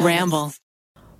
Ramble.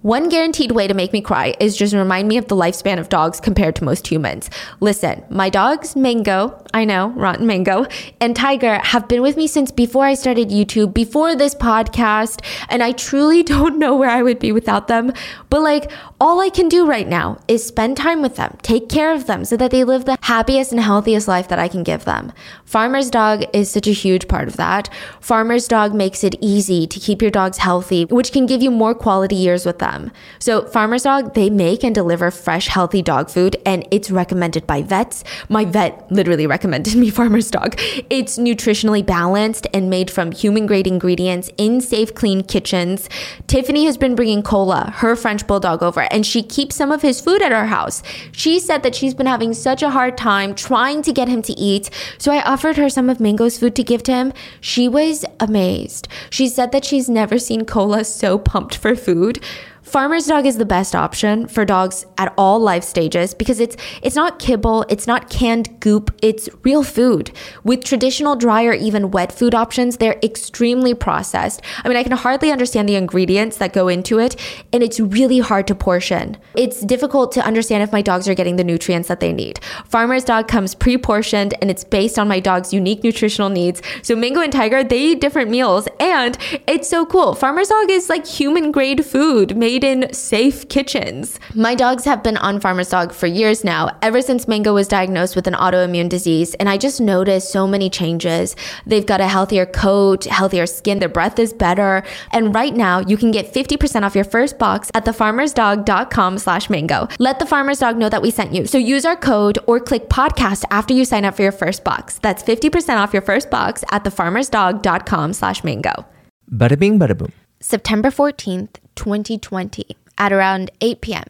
One guaranteed way to make me cry is just remind me of the lifespan of dogs compared to most humans. Listen, my dogs, Mango, I know, Rotten Mango, and Tiger have been with me since before I started YouTube, before this podcast, and I truly don't know where I would be without them. But like, all I can do right now is spend time with them, take care of them so that they live the happiest and healthiest life that I can give them. Farmer's Dog is such a huge part of that. Farmer's Dog makes it easy to keep your dogs healthy, which can give you more quality years with them. So, Farmer's Dog, they make and deliver fresh, healthy dog food, and it's recommended by vets. My vet literally recommended me Farmer's Dog. It's nutritionally balanced and made from human grade ingredients in safe, clean kitchens. Tiffany has been bringing Cola, her French Bulldog, over, and she keeps some of his food at our house. She said that she's been having such a hard time trying to get him to eat, so I offered her some of Mango's food to give to him. She was amazed. She said that she's never seen Cola so pumped for food. Farmer's dog is the best option for dogs at all life stages because it's it's not kibble, it's not canned goop, it's real food. With traditional dry or even wet food options, they're extremely processed. I mean, I can hardly understand the ingredients that go into it, and it's really hard to portion. It's difficult to understand if my dogs are getting the nutrients that they need. Farmer's dog comes pre-portioned and it's based on my dog's unique nutritional needs. So Mango and Tiger, they eat different meals and it's so cool. Farmer's dog is like human grade food made made in safe kitchens. My dogs have been on Farmer's Dog for years now, ever since Mango was diagnosed with an autoimmune disease, and I just noticed so many changes. They've got a healthier coat, healthier skin, their breath is better, and right now you can get 50% off your first box at thefarmersdog.com slash mango. Let the Farmer's Dog know that we sent you. So use our code or click podcast after you sign up for your first box. That's 50% off your first box at thefarmersdog.com slash mango. Bada bing, bada boom. September 14th, 2020, at around 8 p.m.,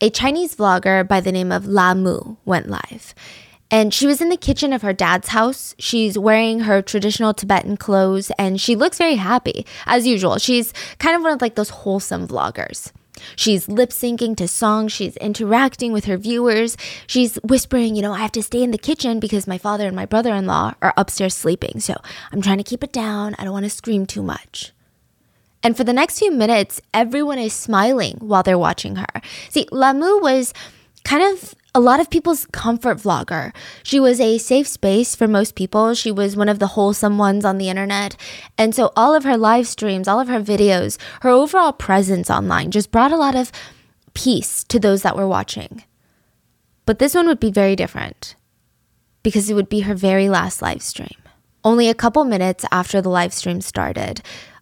a Chinese vlogger by the name of La Mu went live. And she was in the kitchen of her dad's house. She's wearing her traditional Tibetan clothes and she looks very happy, as usual. She's kind of one of like those wholesome vloggers. She's lip syncing to songs. She's interacting with her viewers. She's whispering, you know, I have to stay in the kitchen because my father and my brother in law are upstairs sleeping. So I'm trying to keep it down. I don't want to scream too much. And for the next few minutes, everyone is smiling while they're watching her. See, Lamu was kind of a lot of people's comfort vlogger. She was a safe space for most people. She was one of the wholesome ones on the internet. And so all of her live streams, all of her videos, her overall presence online just brought a lot of peace to those that were watching. But this one would be very different because it would be her very last live stream. Only a couple minutes after the live stream started,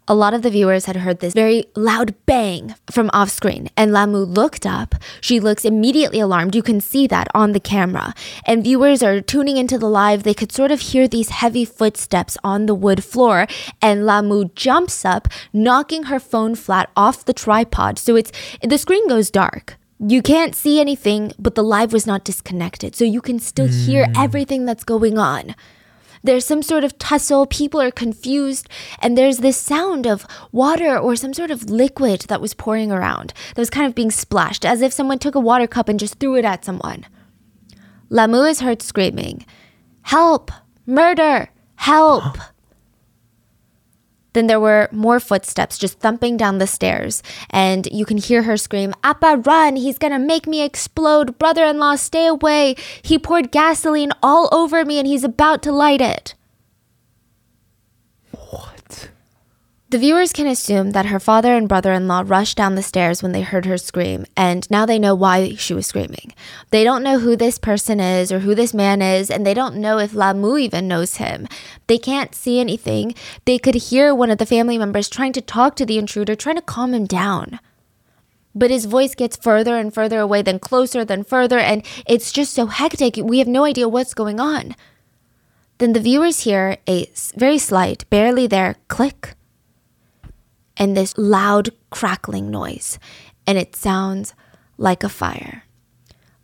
a lot of the viewers had heard this very loud bang from off screen, and Lamu looked up. She looks immediately alarmed. You can see that on the camera. And viewers are tuning into the live. They could sort of hear these heavy footsteps on the wood floor, and Lamu jumps up, knocking her phone flat off the tripod. So it's the screen goes dark. You can't see anything, but the live was not disconnected. So you can still hear Mm. everything that's going on. There's some sort of tussle, people are confused, and there's this sound of water or some sort of liquid that was pouring around, that was kind of being splashed, as if someone took a water cup and just threw it at someone. Lamu is heard screaming, Help! Murder! Help! Then there were more footsteps just thumping down the stairs, and you can hear her scream, Appa, run! He's gonna make me explode! Brother in law, stay away! He poured gasoline all over me and he's about to light it. What? The viewers can assume that her father and brother in law rushed down the stairs when they heard her scream, and now they know why she was screaming. They don't know who this person is or who this man is, and they don't know if Lamu even knows him. They can't see anything. They could hear one of the family members trying to talk to the intruder, trying to calm him down. But his voice gets further and further away, then closer, then further, and it's just so hectic. We have no idea what's going on. Then the viewers hear a very slight, barely there click and this loud crackling noise, and it sounds like a fire.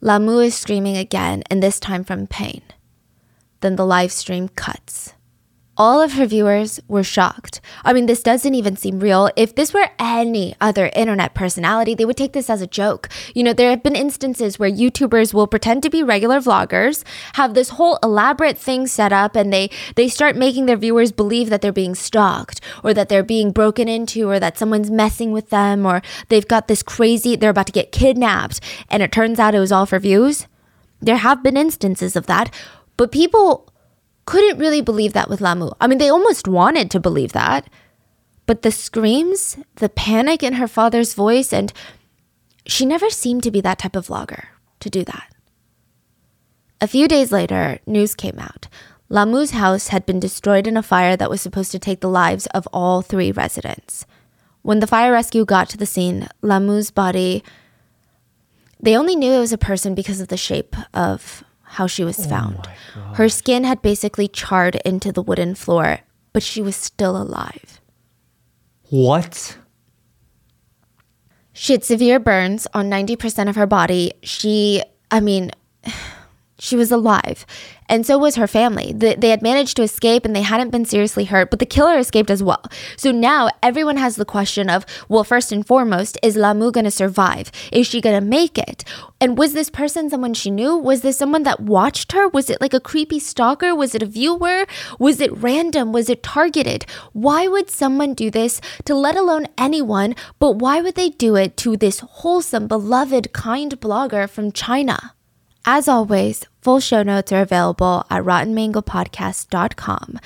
Lamu is screaming again, and this time from pain. Then the live stream cuts. All of her viewers were shocked. I mean, this doesn't even seem real. If this were any other internet personality, they would take this as a joke. You know, there have been instances where YouTubers will pretend to be regular vloggers, have this whole elaborate thing set up, and they they start making their viewers believe that they're being stalked or that they're being broken into or that someone's messing with them or they've got this crazy they're about to get kidnapped and it turns out it was all for views. There have been instances of that, but people couldn't really believe that with Lamu. I mean, they almost wanted to believe that. But the screams, the panic in her father's voice, and she never seemed to be that type of vlogger to do that. A few days later, news came out. Lamu's house had been destroyed in a fire that was supposed to take the lives of all three residents. When the fire rescue got to the scene, Lamu's body, they only knew it was a person because of the shape of how she was oh found. Her skin had basically charred into the wooden floor, but she was still alive. What? She had severe burns on 90% of her body. She, I mean, she was alive and so was her family. they had managed to escape and they hadn't been seriously hurt, but the killer escaped as well. So now everyone has the question of, well, first and foremost, is Lamu going to survive? Is she going to make it? And was this person someone she knew? Was this someone that watched her? Was it like a creepy stalker? Was it a viewer? Was it random? Was it targeted? Why would someone do this to let alone anyone, but why would they do it to this wholesome, beloved, kind blogger from China? As always, full show notes are available at rottenmangopodcast.com.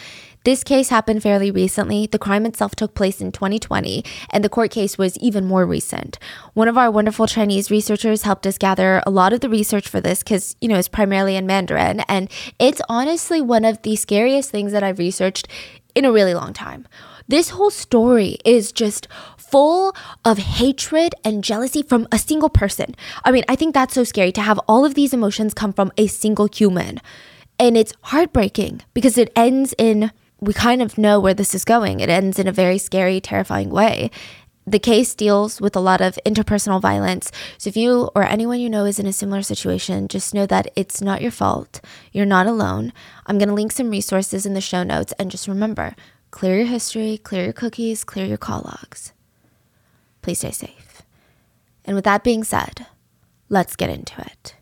This case happened fairly recently. The crime itself took place in 2020, and the court case was even more recent. One of our wonderful Chinese researchers helped us gather a lot of the research for this because, you know, it's primarily in Mandarin. And it's honestly one of the scariest things that I've researched in a really long time. This whole story is just full of hatred and jealousy from a single person. I mean, I think that's so scary to have all of these emotions come from a single human. And it's heartbreaking because it ends in, we kind of know where this is going. It ends in a very scary, terrifying way. The case deals with a lot of interpersonal violence. So if you or anyone you know is in a similar situation, just know that it's not your fault. You're not alone. I'm going to link some resources in the show notes. And just remember clear your history, clear your cookies, clear your call logs. Please stay safe. And with that being said, let's get into it.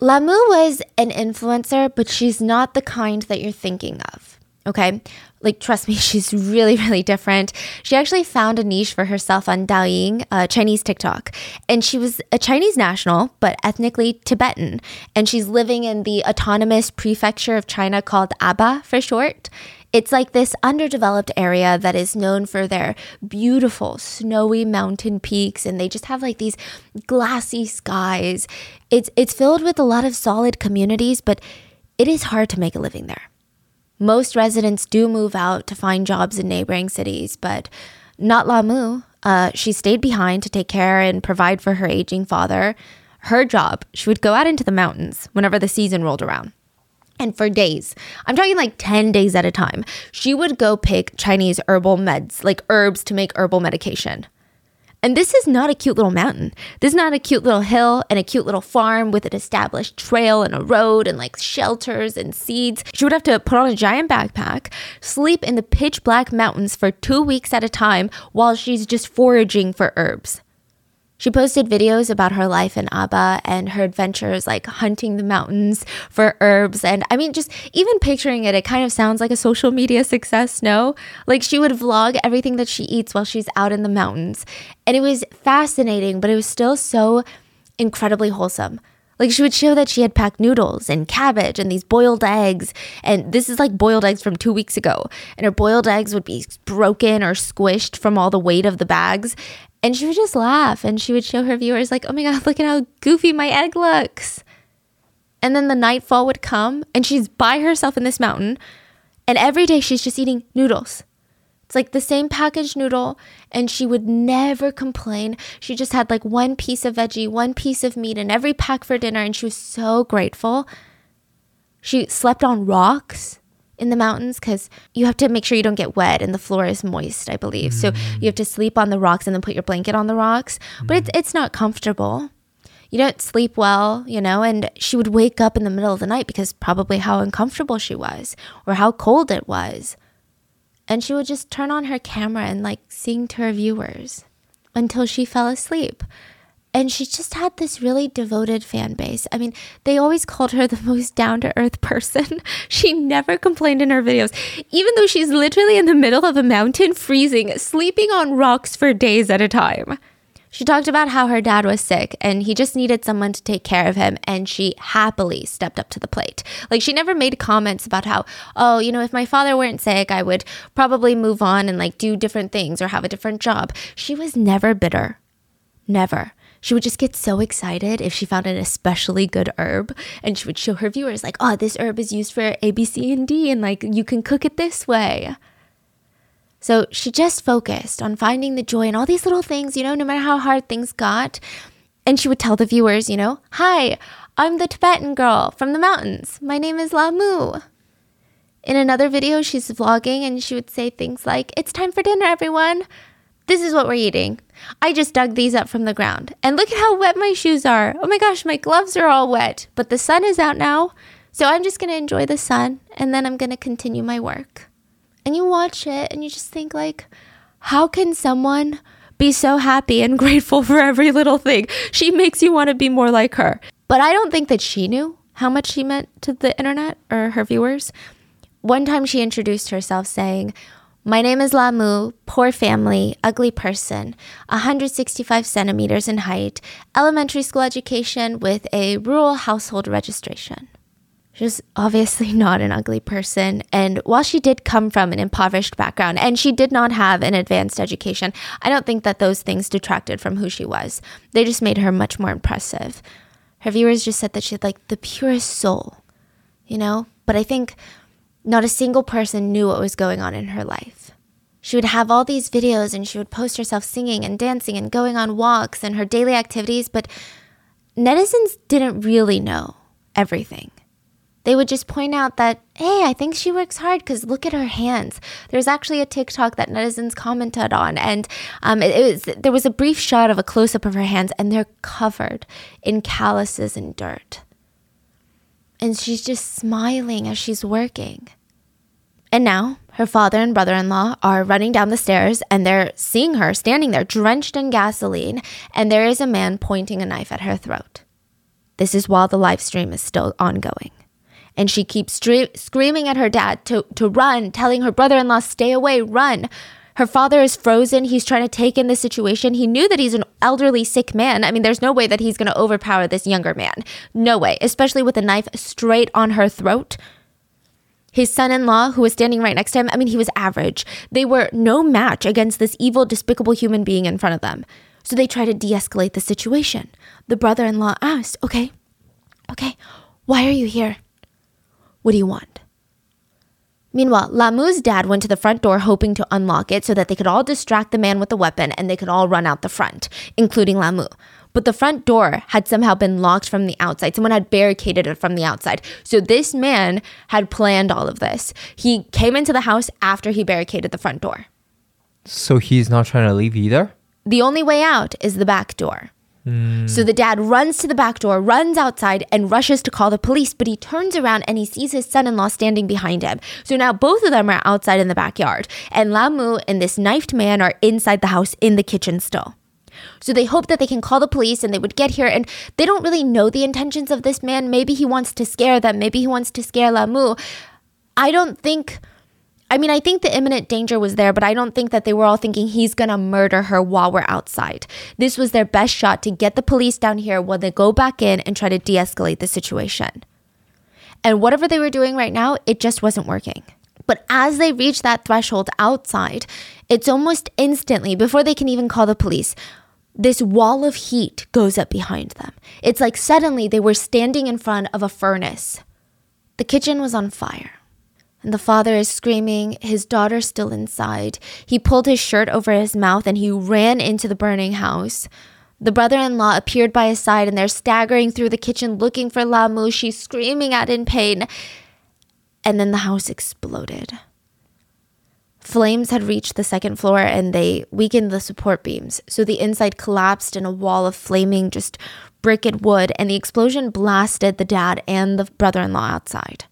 Lamu was an influencer, but she's not the kind that you're thinking of. Okay? Like, trust me, she's really, really different. She actually found a niche for herself on Douyin, uh, Chinese TikTok. And she was a Chinese national, but ethnically Tibetan. And she's living in the autonomous prefecture of China called Aba for short. It's like this underdeveloped area that is known for their beautiful snowy mountain peaks and they just have like these glassy skies. It's it's filled with a lot of solid communities, but it is hard to make a living there. Most residents do move out to find jobs in neighboring cities, but not Lamu. Uh, she stayed behind to take care and provide for her aging father. Her job, she would go out into the mountains whenever the season rolled around. And for days, I'm talking like 10 days at a time, she would go pick Chinese herbal meds, like herbs to make herbal medication. And this is not a cute little mountain. This is not a cute little hill and a cute little farm with an established trail and a road and like shelters and seeds. She would have to put on a giant backpack, sleep in the pitch black mountains for two weeks at a time while she's just foraging for herbs. She posted videos about her life in Aba and her adventures, like hunting the mountains for herbs. And I mean, just even picturing it, it kind of sounds like a social media success, no? Like she would vlog everything that she eats while she's out in the mountains. And it was fascinating, but it was still so incredibly wholesome. Like she would show that she had packed noodles and cabbage and these boiled eggs. And this is like boiled eggs from two weeks ago. And her boiled eggs would be broken or squished from all the weight of the bags. And she would just laugh and she would show her viewers, like, oh my God, look at how goofy my egg looks. And then the nightfall would come and she's by herself in this mountain. And every day she's just eating noodles. It's like the same packaged noodle, and she would never complain. She just had like one piece of veggie, one piece of meat, and every pack for dinner, and she was so grateful. She slept on rocks in the mountains because you have to make sure you don't get wet and the floor is moist, I believe. Mm. So you have to sleep on the rocks and then put your blanket on the rocks. Mm. But it's, it's not comfortable. You don't sleep well, you know, and she would wake up in the middle of the night because probably how uncomfortable she was or how cold it was. and she would just turn on her camera and like sing to her viewers until she fell asleep. And she just had this really devoted fan base. I mean, they always called her the most down to earth person. she never complained in her videos, even though she's literally in the middle of a mountain, freezing, sleeping on rocks for days at a time. She talked about how her dad was sick and he just needed someone to take care of him, and she happily stepped up to the plate. Like, she never made comments about how, oh, you know, if my father weren't sick, I would probably move on and like do different things or have a different job. She was never bitter. Never. She would just get so excited if she found an especially good herb and she would show her viewers, like, oh, this herb is used for A, B, C, and D, and like you can cook it this way. So she just focused on finding the joy in all these little things, you know, no matter how hard things got. And she would tell the viewers, you know, hi, I'm the Tibetan girl from the mountains. My name is Lamu. In another video, she's vlogging and she would say things like, It's time for dinner, everyone. This is what we're eating. I just dug these up from the ground. And look at how wet my shoes are. Oh my gosh, my gloves are all wet. But the sun is out now. So I'm just going to enjoy the sun and then I'm going to continue my work and you watch it and you just think like how can someone be so happy and grateful for every little thing she makes you want to be more like her but i don't think that she knew how much she meant to the internet or her viewers one time she introduced herself saying my name is Lamu, poor family, ugly person, 165 centimeters in height, elementary school education with a rural household registration. She's obviously not an ugly person. And while she did come from an impoverished background and she did not have an advanced education, I don't think that those things detracted from who she was. They just made her much more impressive. Her viewers just said that she had like the purest soul, you know? But I think not a single person knew what was going on in her life. She would have all these videos and she would post herself singing and dancing and going on walks and her daily activities, but netizens didn't really know everything they would just point out that, hey, I think she works hard because look at her hands. There's actually a TikTok that netizens commented on, and um, it, it was there was a brief shot of a close up of her hands, and they're covered in calluses and dirt. And she's just smiling as she's working. And now her father and brother in law are running down the stairs and they're seeing her standing there drenched in gasoline, and there is a man pointing a knife at her throat. This is while the live stream is still ongoing and she keeps stre- screaming at her dad to, to run, telling her brother in law, stay away, run. Her father is frozen. He's trying to take in the situation. He knew that he's an elderly, sick man. I mean, there's no way that he's going to overpower this younger man. No way, especially with a knife straight on her throat. His son in law, who was standing right next to him, I mean, he was average. They were no match against this evil, despicable human being in front of them. So they try to de escalate the situation. The brother in law asked, Okay, okay, why are you here? What do you want? Meanwhile, Lamu's dad went to the front door hoping to unlock it so that they could all distract the man with the weapon and they could all run out the front, including Lamu. But the front door had somehow been locked from the outside. Someone had barricaded it from the outside. So this man had planned all of this. He came into the house after he barricaded the front door. So he's not trying to leave either? The only way out is the back door. So the dad runs to the back door, runs outside, and rushes to call the police, but he turns around and he sees his son in law standing behind him. So now both of them are outside in the backyard, and Lamu and this knifed man are inside the house in the kitchen still. So they hope that they can call the police and they would get here. And they don't really know the intentions of this man. Maybe he wants to scare them. Maybe he wants to scare Lamu. I don't think I mean, I think the imminent danger was there, but I don't think that they were all thinking he's gonna murder her while we're outside. This was their best shot to get the police down here while they go back in and try to de escalate the situation. And whatever they were doing right now, it just wasn't working. But as they reach that threshold outside, it's almost instantly, before they can even call the police, this wall of heat goes up behind them. It's like suddenly they were standing in front of a furnace. The kitchen was on fire and the father is screaming, his daughter still inside. He pulled his shirt over his mouth and he ran into the burning house. The brother in law appeared by his side and they're staggering through the kitchen looking for Lamu. She's screaming out in pain. And then the house exploded. Flames had reached the second floor and they weakened the support beams. So the inside collapsed in a wall of flaming, just brick and wood, and the explosion blasted the dad and the brother in law outside.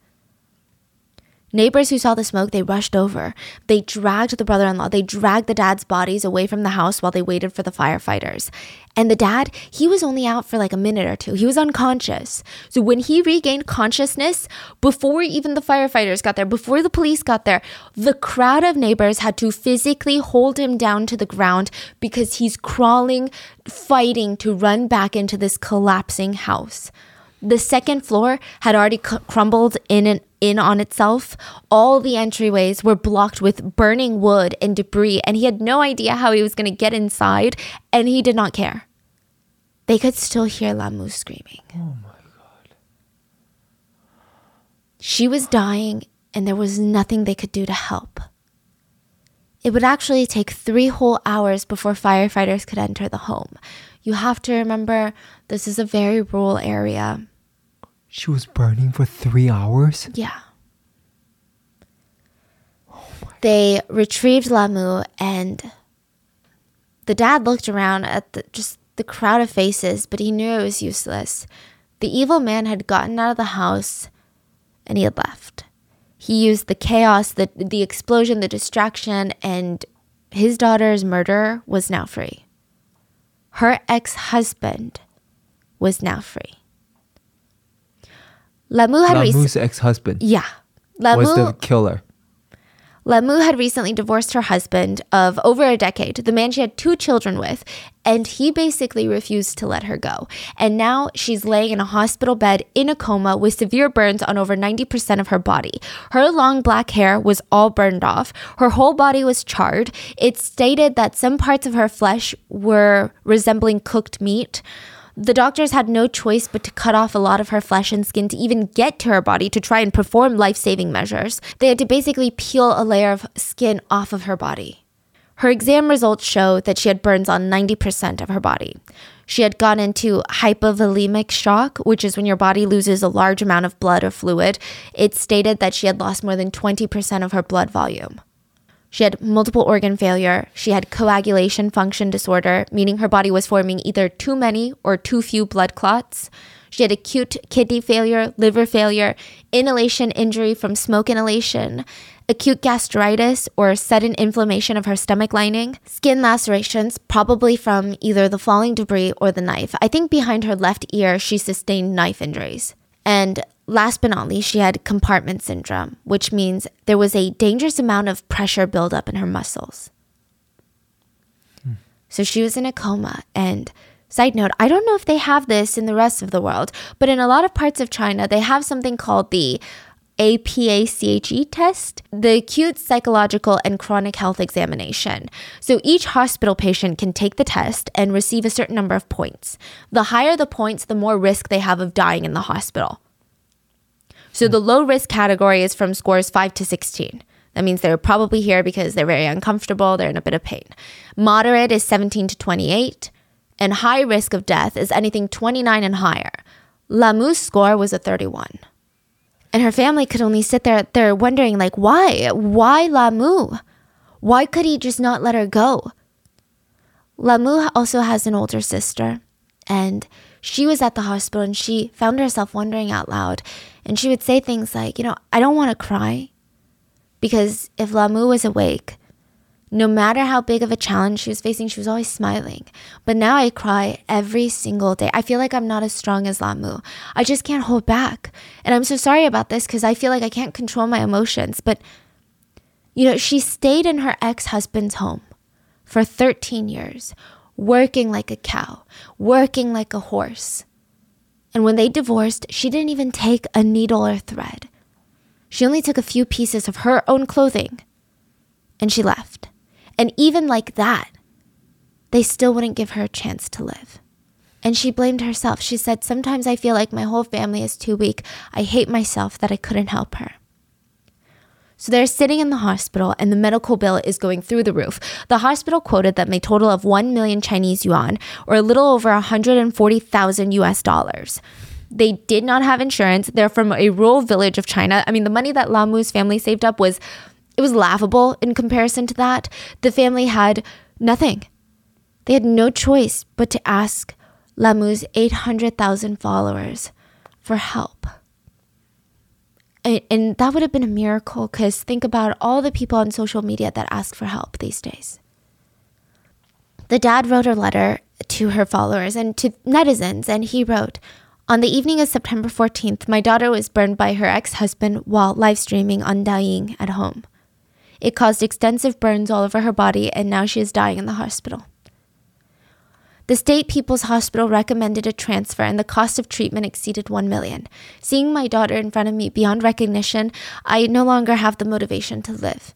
Neighbors who saw the smoke, they rushed over. They dragged the brother in law, they dragged the dad's bodies away from the house while they waited for the firefighters. And the dad, he was only out for like a minute or two. He was unconscious. So when he regained consciousness, before even the firefighters got there, before the police got there, the crowd of neighbors had to physically hold him down to the ground because he's crawling, fighting to run back into this collapsing house. The second floor had already c- crumbled in and in on itself. All the entryways were blocked with burning wood and debris, and he had no idea how he was going to get inside, and he did not care. They could still hear Lamu screaming. Oh my god. She was dying, and there was nothing they could do to help. It would actually take three whole hours before firefighters could enter the home. You have to remember, this is a very rural area. She was burning for three hours? Yeah. Oh they retrieved Lamu, and the dad looked around at the, just the crowd of faces, but he knew it was useless. The evil man had gotten out of the house and he had left. He used the chaos, the, the explosion, the distraction, and his daughter's murderer was now free. Her ex husband was now free. Lamu had recently. Lamu's ex-husband Yeah. Lamu, was the killer. Lamu had recently divorced her husband of over a decade, the man she had two children with, and he basically refused to let her go. And now she's laying in a hospital bed in a coma with severe burns on over 90% of her body. Her long black hair was all burned off. Her whole body was charred. It stated that some parts of her flesh were resembling cooked meat. The doctors had no choice but to cut off a lot of her flesh and skin to even get to her body to try and perform life saving measures. They had to basically peel a layer of skin off of her body. Her exam results show that she had burns on 90% of her body. She had gone into hypovolemic shock, which is when your body loses a large amount of blood or fluid. It stated that she had lost more than 20% of her blood volume. She had multiple organ failure. She had coagulation function disorder, meaning her body was forming either too many or too few blood clots. She had acute kidney failure, liver failure, inhalation injury from smoke inhalation, acute gastritis or sudden inflammation of her stomach lining, skin lacerations, probably from either the falling debris or the knife. I think behind her left ear, she sustained knife injuries. And last but not least, she had compartment syndrome, which means there was a dangerous amount of pressure buildup in her muscles. So she was in a coma. And side note, I don't know if they have this in the rest of the world, but in a lot of parts of China, they have something called the APACHE test, the acute psychological and chronic health examination. So each hospital patient can take the test and receive a certain number of points. The higher the points, the more risk they have of dying in the hospital. So the low risk category is from scores 5 to 16. That means they're probably here because they're very uncomfortable, they're in a bit of pain. Moderate is 17 to 28, and high risk of death is anything 29 and higher. Lamu's score was a 31. And her family could only sit there there wondering like why? Why Lamu? Why could he just not let her go? Lamu also has an older sister and she was at the hospital and she found herself wondering out loud and she would say things like, you know, I don't want to cry because if Lamu was awake, no matter how big of a challenge she was facing, she was always smiling. But now I cry every single day. I feel like I'm not as strong as Lamu. I just can't hold back. And I'm so sorry about this because I feel like I can't control my emotions. But, you know, she stayed in her ex husband's home for 13 years, working like a cow, working like a horse. And when they divorced, she didn't even take a needle or thread. She only took a few pieces of her own clothing and she left. And even like that, they still wouldn't give her a chance to live. And she blamed herself. She said, Sometimes I feel like my whole family is too weak. I hate myself that I couldn't help her. So they're sitting in the hospital and the medical bill is going through the roof. The hospital quoted them a total of 1 million Chinese yuan or a little over 140,000 US dollars. They did not have insurance. They're from a rural village of China. I mean, the money that Lamu's family saved up was it was laughable in comparison to that. The family had nothing. They had no choice but to ask Lamu's 800,000 followers for help. And, that would have been a miracle because think about all the people on social media that ask for help these days. The dad wrote a letter to her followers and to netizens, and he wrote, on the evening of September 14th, my daughter was burned by her ex husband while live streaming on Douyin at home. It caused extensive burns all over her body, and now she is dying in the hospital. The State People's Hospital recommended a transfer, and the cost of treatment exceeded 1 million. Seeing my daughter in front of me beyond recognition, I no longer have the motivation to live.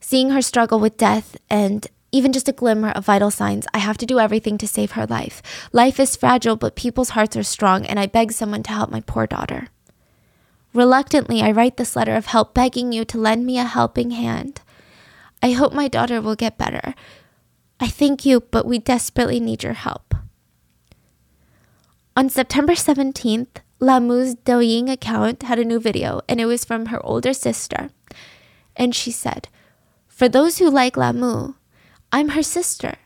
Seeing her struggle with death and even just a glimmer of vital signs, I have to do everything to save her life. Life is fragile, but people's hearts are strong, and I beg someone to help my poor daughter. Reluctantly, I write this letter of help, begging you to lend me a helping hand. I hope my daughter will get better. I thank you, but we desperately need your help. On September 17th, Lamu's Douyin account had a new video, and it was from her older sister. And she said, For those who like Lamu, I'm her sister.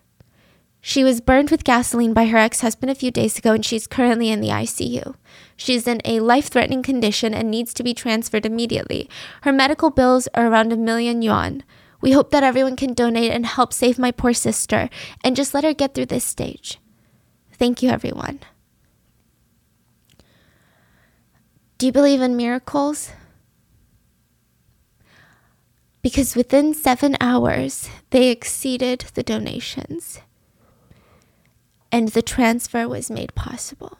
She was burned with gasoline by her ex husband a few days ago and she's currently in the ICU. She's in a life threatening condition and needs to be transferred immediately. Her medical bills are around a million yuan. We hope that everyone can donate and help save my poor sister and just let her get through this stage. Thank you, everyone. Do you believe in miracles? because within seven hours, they exceeded the donations and the transfer was made possible.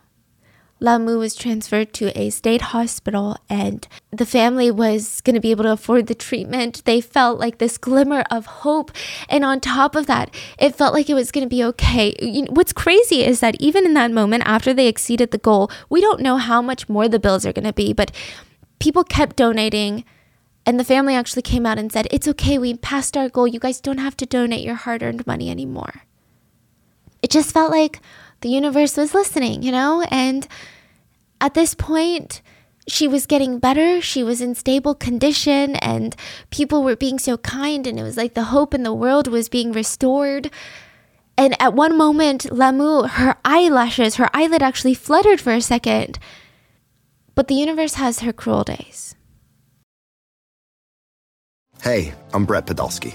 Lamu was transferred to a state hospital and the family was going to be able to afford the treatment. They felt like this glimmer of hope. And on top of that, it felt like it was going to be okay. What's crazy is that even in that moment, after they exceeded the goal, we don't know how much more the bills are going to be, but people kept donating and the family actually came out and said, It's okay, we passed our goal. You guys don't have to donate your hard earned money anymore. It just felt like the universe was listening, you know? And at this point, she was getting better. She was in stable condition, and people were being so kind. And it was like the hope in the world was being restored. And at one moment, Lamu, her eyelashes, her eyelid actually fluttered for a second. But the universe has her cruel days. Hey, I'm Brett Podolsky,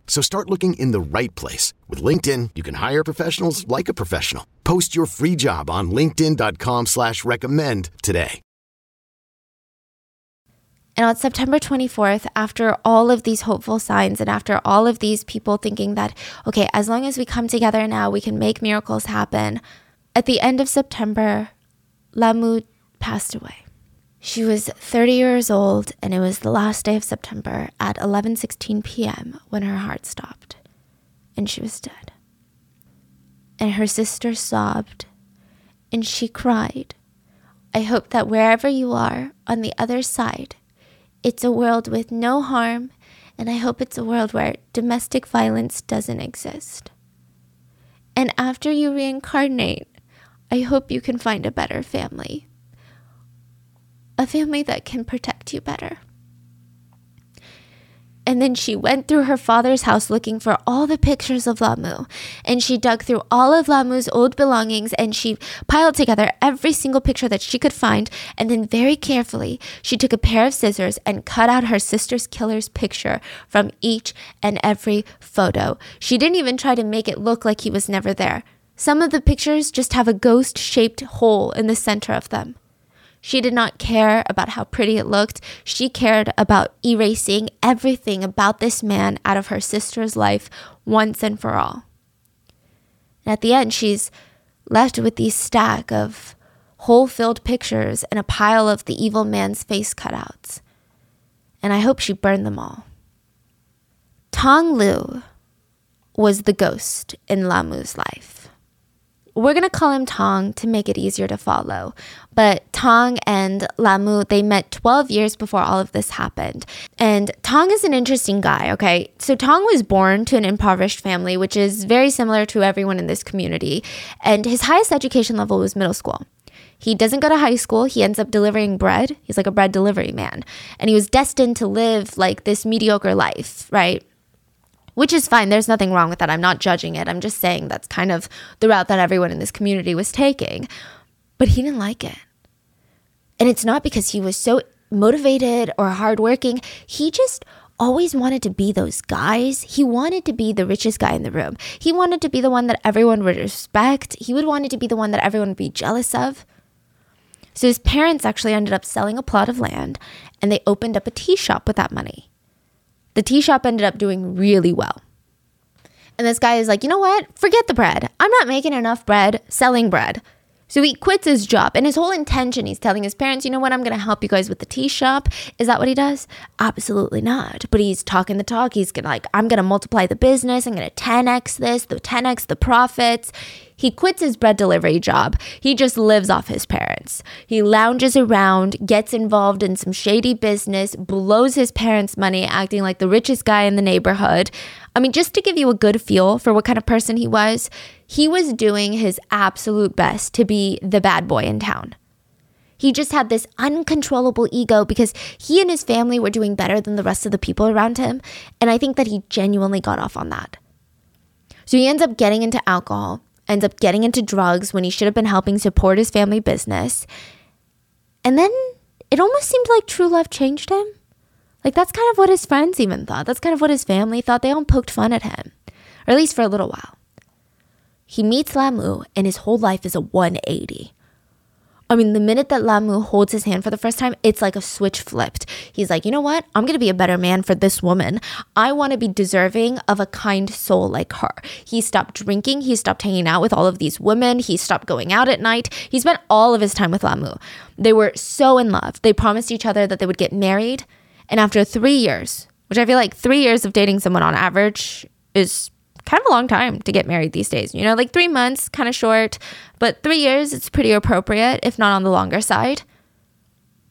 So start looking in the right place. With LinkedIn, you can hire professionals like a professional. Post your free job on linkedin.com slash recommend today. And on September 24th, after all of these hopeful signs and after all of these people thinking that, okay, as long as we come together now, we can make miracles happen, at the end of September, Lamu passed away. She was 30 years old and it was the last day of September at 11:16 p.m. when her heart stopped and she was dead. And her sister sobbed and she cried. I hope that wherever you are on the other side, it's a world with no harm and I hope it's a world where domestic violence doesn't exist. And after you reincarnate, I hope you can find a better family a family that can protect you better. And then she went through her father's house looking for all the pictures of Lamu. And she dug through all of Lamu's old belongings and she piled together every single picture that she could find. And then, very carefully, she took a pair of scissors and cut out her sister's killer's picture from each and every photo. She didn't even try to make it look like he was never there. Some of the pictures just have a ghost shaped hole in the center of them. She did not care about how pretty it looked. She cared about erasing everything about this man out of her sister's life once and for all. And at the end, she's left with the stack of hole filled pictures and a pile of the evil man's face cutouts. And I hope she burned them all. Tong Lu was the ghost in Lamu's life. We're going to call him Tong to make it easier to follow. But Tong and Lamu, they met 12 years before all of this happened. And Tong is an interesting guy, okay? So Tong was born to an impoverished family, which is very similar to everyone in this community. And his highest education level was middle school. He doesn't go to high school. He ends up delivering bread. He's like a bread delivery man. And he was destined to live like this mediocre life, right? Which is fine. There's nothing wrong with that. I'm not judging it. I'm just saying that's kind of the route that everyone in this community was taking. But he didn't like it. And it's not because he was so motivated or hardworking. He just always wanted to be those guys. He wanted to be the richest guy in the room. He wanted to be the one that everyone would respect. He would wanted to be the one that everyone would be jealous of. So his parents actually ended up selling a plot of land and they opened up a tea shop with that money. The tea shop ended up doing really well. And this guy is like, you know what? Forget the bread. I'm not making enough bread selling bread. So he quits his job and his whole intention, he's telling his parents, you know what, I'm going to help you guys with the tea shop. Is that what he does? Absolutely not. But he's talking the talk. He's to like, I'm going to multiply the business. I'm going to 10x this, the 10x the profits. He quits his bread delivery job. He just lives off his parents. He lounges around, gets involved in some shady business, blows his parents' money, acting like the richest guy in the neighborhood. I mean, just to give you a good feel for what kind of person he was, he was doing his absolute best to be the bad boy in town. He just had this uncontrollable ego because he and his family were doing better than the rest of the people around him. And I think that he genuinely got off on that. So he ends up getting into alcohol ends up getting into drugs when he should have been helping support his family business. And then it almost seemed like true love changed him. Like that's kind of what his friends even thought. That's kind of what his family thought. They all poked fun at him, or at least for a little while. He meets Lamu, and his whole life is a 180. I mean, the minute that Lamu holds his hand for the first time, it's like a switch flipped. He's like, you know what? I'm going to be a better man for this woman. I want to be deserving of a kind soul like her. He stopped drinking. He stopped hanging out with all of these women. He stopped going out at night. He spent all of his time with Lamu. They were so in love. They promised each other that they would get married. And after three years, which I feel like three years of dating someone on average is kind of a long time to get married these days. You know, like three months, kind of short, but three years, it's pretty appropriate, if not on the longer side.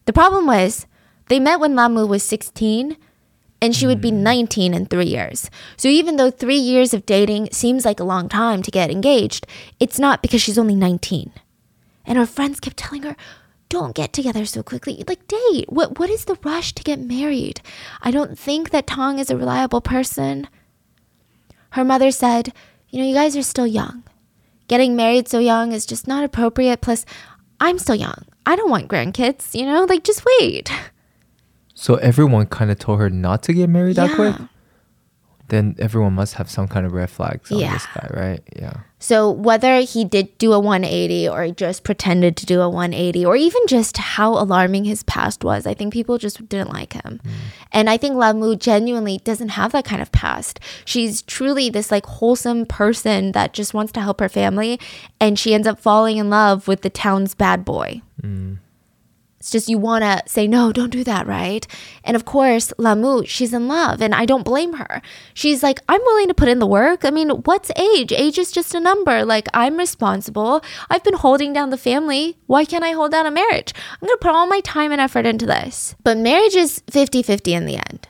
The problem was they met when Lamu was 16 and she would be hmm. 19 in three years. So even though three years of dating seems like a long time to get engaged, it's not because she's only 19. And her friends kept telling her, don't get together so quickly. Like date. What what is the rush to get married? I don't think that Tong is a reliable person. Her mother said, You know, you guys are still young. Getting married so young is just not appropriate. Plus, I'm still young. I don't want grandkids, you know? Like, just wait. So everyone kind of told her not to get married yeah. that quick? then everyone must have some kind of red flags on yeah. this guy, right? Yeah. So whether he did do a 180 or he just pretended to do a 180 or even just how alarming his past was, I think people just didn't like him. Mm. And I think Lamu genuinely doesn't have that kind of past. She's truly this like wholesome person that just wants to help her family and she ends up falling in love with the town's bad boy. Mm. It's just you want to say, no, don't do that, right? And of course, Lamu, she's in love, and I don't blame her. She's like, I'm willing to put in the work. I mean, what's age? Age is just a number. Like, I'm responsible. I've been holding down the family. Why can't I hold down a marriage? I'm going to put all my time and effort into this. But marriage is 50 50 in the end.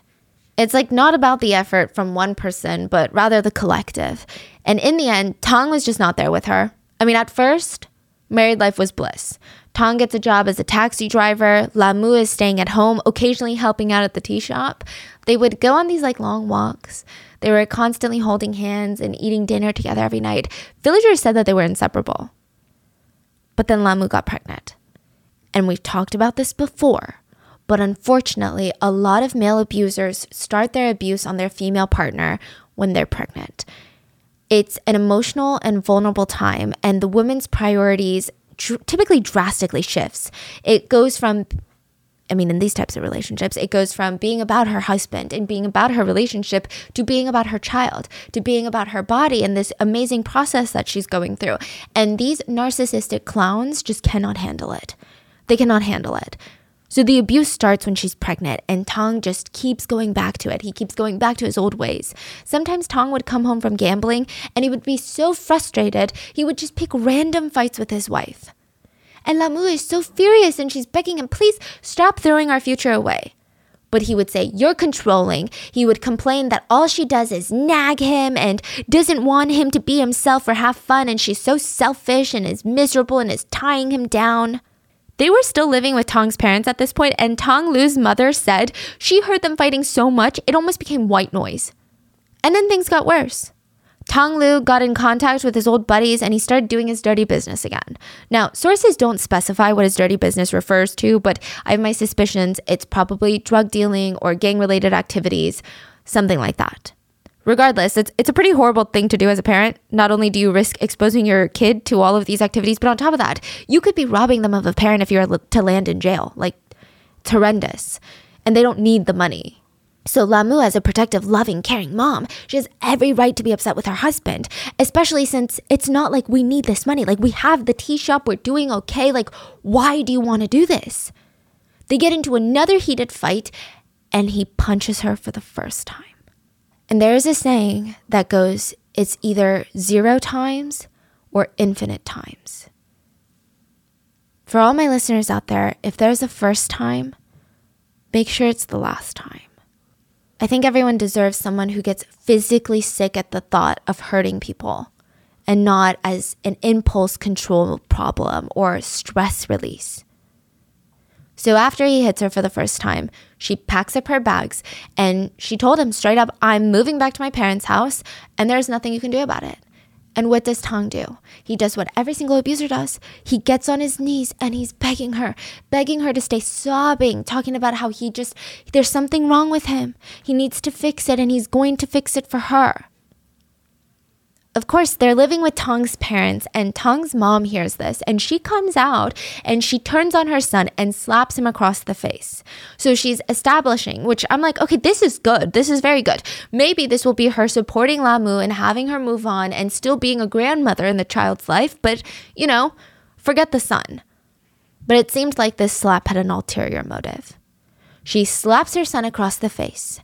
It's like not about the effort from one person, but rather the collective. And in the end, Tong was just not there with her. I mean, at first, married life was bliss. Tong gets a job as a taxi driver. Lamu is staying at home, occasionally helping out at the tea shop. They would go on these like long walks. They were constantly holding hands and eating dinner together every night. Villagers said that they were inseparable. But then Lamu got pregnant. And we've talked about this before. But unfortunately, a lot of male abusers start their abuse on their female partner when they're pregnant. It's an emotional and vulnerable time, and the woman's priorities typically drastically shifts. It goes from I mean, in these types of relationships, it goes from being about her husband and being about her relationship to being about her child, to being about her body and this amazing process that she's going through. And these narcissistic clowns just cannot handle it. They cannot handle it. So the abuse starts when she's pregnant, and Tong just keeps going back to it. He keeps going back to his old ways. Sometimes Tong would come home from gambling and he would be so frustrated, he would just pick random fights with his wife. And Lamu is so furious and she's begging him, please stop throwing our future away. But he would say, You're controlling. He would complain that all she does is nag him and doesn't want him to be himself or have fun, and she's so selfish and is miserable and is tying him down. They were still living with Tong's parents at this point, and Tong Lu's mother said she heard them fighting so much it almost became white noise. And then things got worse. Tong Lu got in contact with his old buddies and he started doing his dirty business again. Now, sources don't specify what his dirty business refers to, but I have my suspicions it's probably drug dealing or gang related activities, something like that. Regardless, it's, it's a pretty horrible thing to do as a parent. Not only do you risk exposing your kid to all of these activities, but on top of that, you could be robbing them of a parent if you're to land in jail. Like, it's horrendous. And they don't need the money. So Lamu, as a protective, loving, caring mom, she has every right to be upset with her husband, especially since it's not like we need this money. Like we have the tea shop, we're doing okay. Like, why do you want to do this? They get into another heated fight and he punches her for the first time. And there is a saying that goes, it's either zero times or infinite times. For all my listeners out there, if there's a first time, make sure it's the last time. I think everyone deserves someone who gets physically sick at the thought of hurting people and not as an impulse control problem or stress release. So after he hits her for the first time, she packs up her bags and she told him straight up, I'm moving back to my parents' house and there's nothing you can do about it. And what does Tong do? He does what every single abuser does. He gets on his knees and he's begging her, begging her to stay sobbing, talking about how he just, there's something wrong with him. He needs to fix it and he's going to fix it for her. Of course, they're living with Tong's parents, and Tong's mom hears this, and she comes out and she turns on her son and slaps him across the face. So she's establishing, which I'm like, okay, this is good. This is very good. Maybe this will be her supporting Lamu and having her move on and still being a grandmother in the child's life, but, you know, forget the son. But it seemed like this slap had an ulterior motive. She slaps her son across the face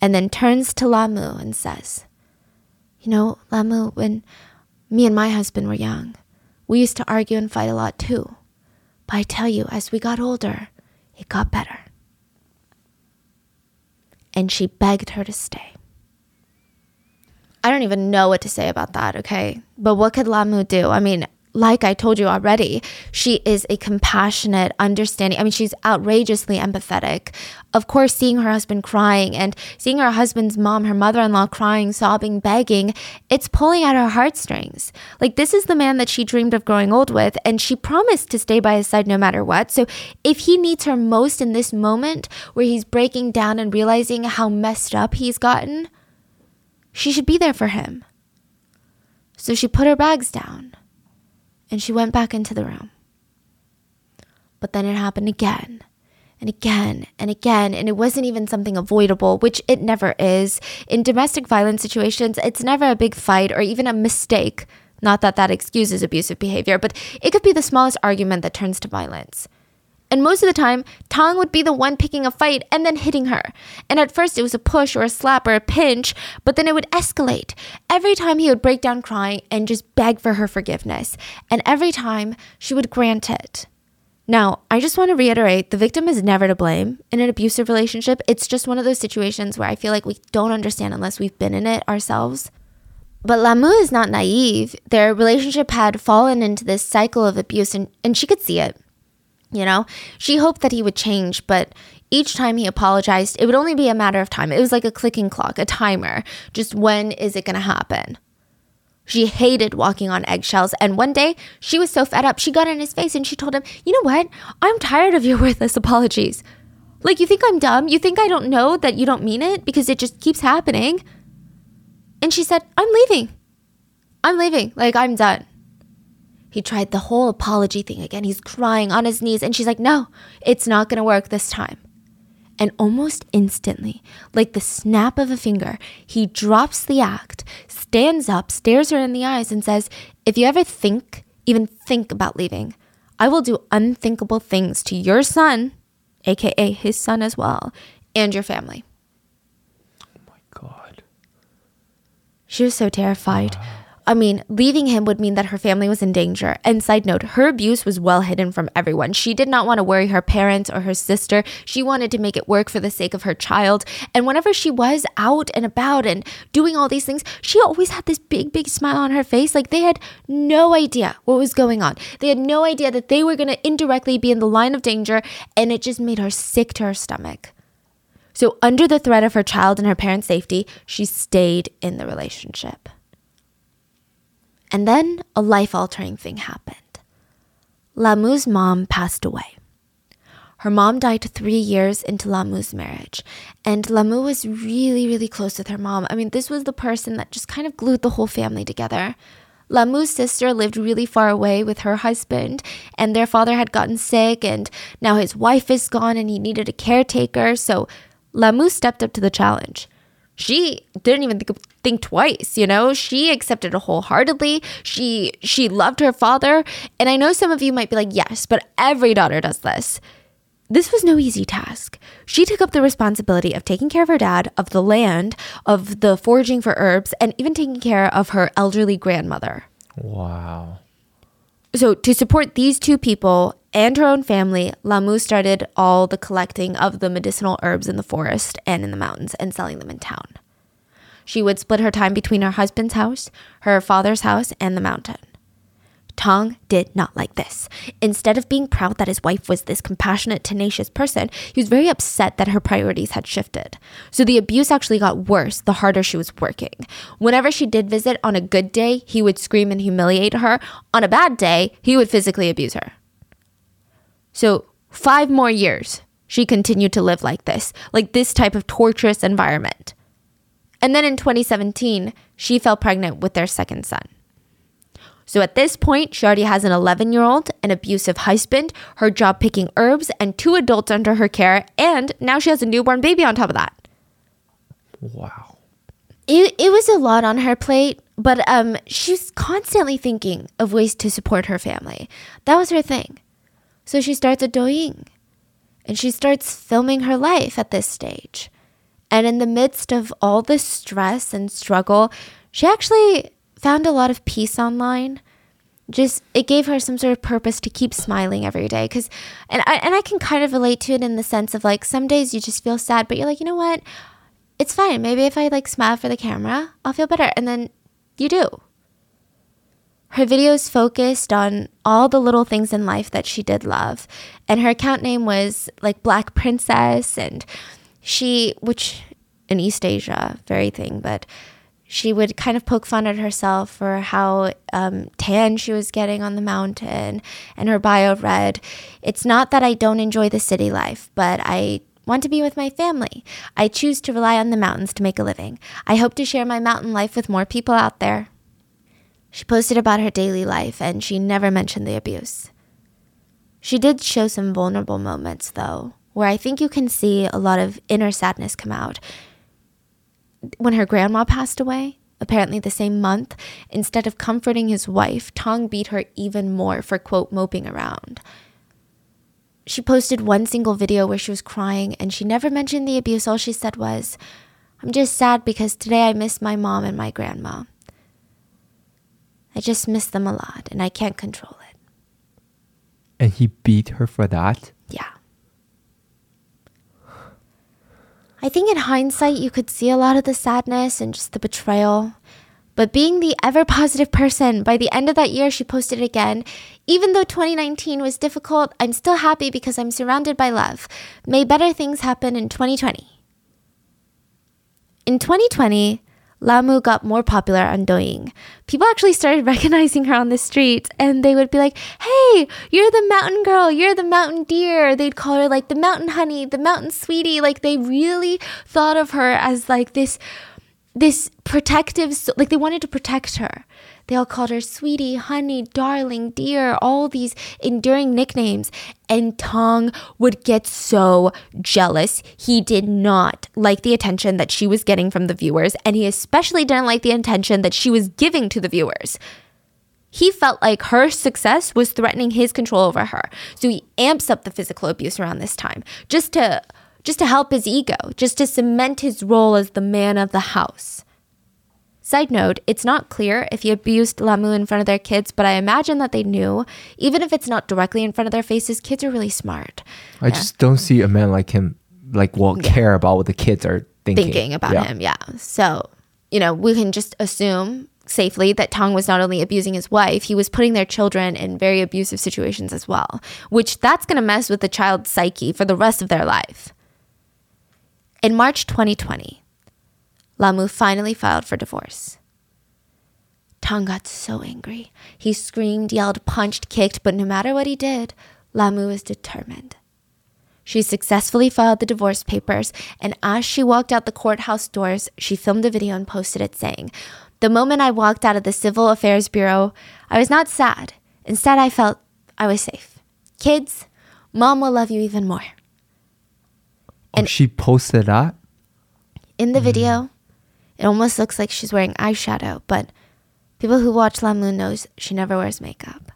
and then turns to Lamu and says, you know, Lamu, when me and my husband were young, we used to argue and fight a lot too. But I tell you, as we got older, it got better. And she begged her to stay. I don't even know what to say about that, okay? But what could Lamu do? I mean, like I told you already, she is a compassionate, understanding. I mean, she's outrageously empathetic. Of course, seeing her husband crying and seeing her husband's mom, her mother in law, crying, sobbing, begging, it's pulling at her heartstrings. Like, this is the man that she dreamed of growing old with, and she promised to stay by his side no matter what. So, if he needs her most in this moment where he's breaking down and realizing how messed up he's gotten, she should be there for him. So, she put her bags down and she went back into the room. But then it happened again and again and again, and it wasn't even something avoidable, which it never is. In domestic violence situations, it's never a big fight or even a mistake. Not that that excuses abusive behavior, but it could be the smallest argument that turns to violence. And most of the time, Tong would be the one picking a fight and then hitting her. And at first, it was a push or a slap or a pinch, but then it would escalate. Every time he would break down crying and just beg for her forgiveness. And every time, she would grant it. Now, I just want to reiterate the victim is never to blame in an abusive relationship. It's just one of those situations where I feel like we don't understand unless we've been in it ourselves. But Lamu is not naive. Their relationship had fallen into this cycle of abuse, and, and she could see it. You know, she hoped that he would change, but each time he apologized, it would only be a matter of time. It was like a clicking clock, a timer. Just when is it going to happen? She hated walking on eggshells, and one day she was so fed up, she got in his face and she told him, You know what? I'm tired of your worthless apologies. Like, you think I'm dumb? You think I don't know that you don't mean it because it just keeps happening? And she said, I'm leaving. I'm leaving. Like, I'm done. He tried the whole apology thing again. He's crying on his knees, and she's like, No, it's not gonna work this time. And almost instantly, like the snap of a finger, he drops the act, stands up, stares her in the eyes, and says, If you ever think, even think about leaving, I will do unthinkable things to your son, aka his son as well, and your family. Oh my God. She was so terrified. I mean, leaving him would mean that her family was in danger. And side note, her abuse was well hidden from everyone. She did not want to worry her parents or her sister. She wanted to make it work for the sake of her child. And whenever she was out and about and doing all these things, she always had this big, big smile on her face. Like they had no idea what was going on. They had no idea that they were going to indirectly be in the line of danger. And it just made her sick to her stomach. So, under the threat of her child and her parents' safety, she stayed in the relationship. And then a life altering thing happened. Lamu's mom passed away. Her mom died three years into Lamu's marriage, and Lamu was really, really close with her mom. I mean, this was the person that just kind of glued the whole family together. Lamu's sister lived really far away with her husband, and their father had gotten sick, and now his wife is gone, and he needed a caretaker. So Lamu stepped up to the challenge. She didn't even think, think twice, you know. She accepted it wholeheartedly. She she loved her father, and I know some of you might be like, "Yes, but every daughter does this." This was no easy task. She took up the responsibility of taking care of her dad, of the land, of the foraging for herbs, and even taking care of her elderly grandmother. Wow. So, to support these two people and her own family, Lamu started all the collecting of the medicinal herbs in the forest and in the mountains and selling them in town. She would split her time between her husband's house, her father's house, and the mountain. Tong did not like this. Instead of being proud that his wife was this compassionate, tenacious person, he was very upset that her priorities had shifted. So the abuse actually got worse the harder she was working. Whenever she did visit on a good day, he would scream and humiliate her. On a bad day, he would physically abuse her. So, five more years, she continued to live like this, like this type of torturous environment. And then in 2017, she fell pregnant with their second son. So at this point, she already has an 11 year old, an abusive husband, her job picking herbs, and two adults under her care, and now she has a newborn baby on top of that. Wow. It, it was a lot on her plate, but um, she's constantly thinking of ways to support her family. That was her thing. So she starts a Douyin, and she starts filming her life at this stage. And in the midst of all this stress and struggle, she actually found a lot of peace online. Just it gave her some sort of purpose to keep smiling every day. Cause and I and I can kind of relate to it in the sense of like some days you just feel sad, but you're like, you know what? It's fine. Maybe if I like smile for the camera, I'll feel better. And then you do. Her videos focused on all the little things in life that she did love. And her account name was like Black Princess and she which in East Asia, very thing, but she would kind of poke fun at herself for how um, tan she was getting on the mountain. And her bio read, It's not that I don't enjoy the city life, but I want to be with my family. I choose to rely on the mountains to make a living. I hope to share my mountain life with more people out there. She posted about her daily life and she never mentioned the abuse. She did show some vulnerable moments, though, where I think you can see a lot of inner sadness come out when her grandma passed away, apparently the same month, instead of comforting his wife, Tong beat her even more for, quote, moping around. She posted one single video where she was crying and she never mentioned the abuse. All she said was, I'm just sad because today I miss my mom and my grandma. I just miss them a lot and I can't control it. And he beat her for that? Yeah. I think in hindsight, you could see a lot of the sadness and just the betrayal. But being the ever positive person, by the end of that year, she posted again. Even though 2019 was difficult, I'm still happy because I'm surrounded by love. May better things happen in 2020. In 2020, Lamu got more popular on Douyin. People actually started recognizing her on the streets and they would be like, Hey, you're the mountain girl, you're the mountain deer. They'd call her like the mountain honey, the mountain sweetie. Like they really thought of her as like this this protective, like they wanted to protect her. They all called her sweetie, honey, darling, dear, all these enduring nicknames. And Tong would get so jealous. He did not like the attention that she was getting from the viewers, and he especially didn't like the attention that she was giving to the viewers. He felt like her success was threatening his control over her. So he amps up the physical abuse around this time just to just to help his ego, just to cement his role as the man of the house. Side note, it's not clear if he abused Lamu in front of their kids, but I imagine that they knew. Even if it's not directly in front of their faces, kids are really smart. I just don't see a man like him like will care about what the kids are thinking. thinking about Yeah. him. Yeah. So, you know, we can just assume safely that Tong was not only abusing his wife, he was putting their children in very abusive situations as well, which that's going to mess with the child's psyche for the rest of their life. In March 2020, Lamu finally filed for divorce. Tong got so angry. He screamed, yelled, punched, kicked, but no matter what he did, Lamu was determined. She successfully filed the divorce papers, and as she walked out the courthouse doors, she filmed a video and posted it saying, The moment I walked out of the Civil Affairs Bureau, I was not sad. Instead, I felt I was safe. Kids, mom will love you even more. Oh, she posted that. In the video, hmm. It almost looks like she's wearing eyeshadow, but people who watch Lamu knows she never wears makeup.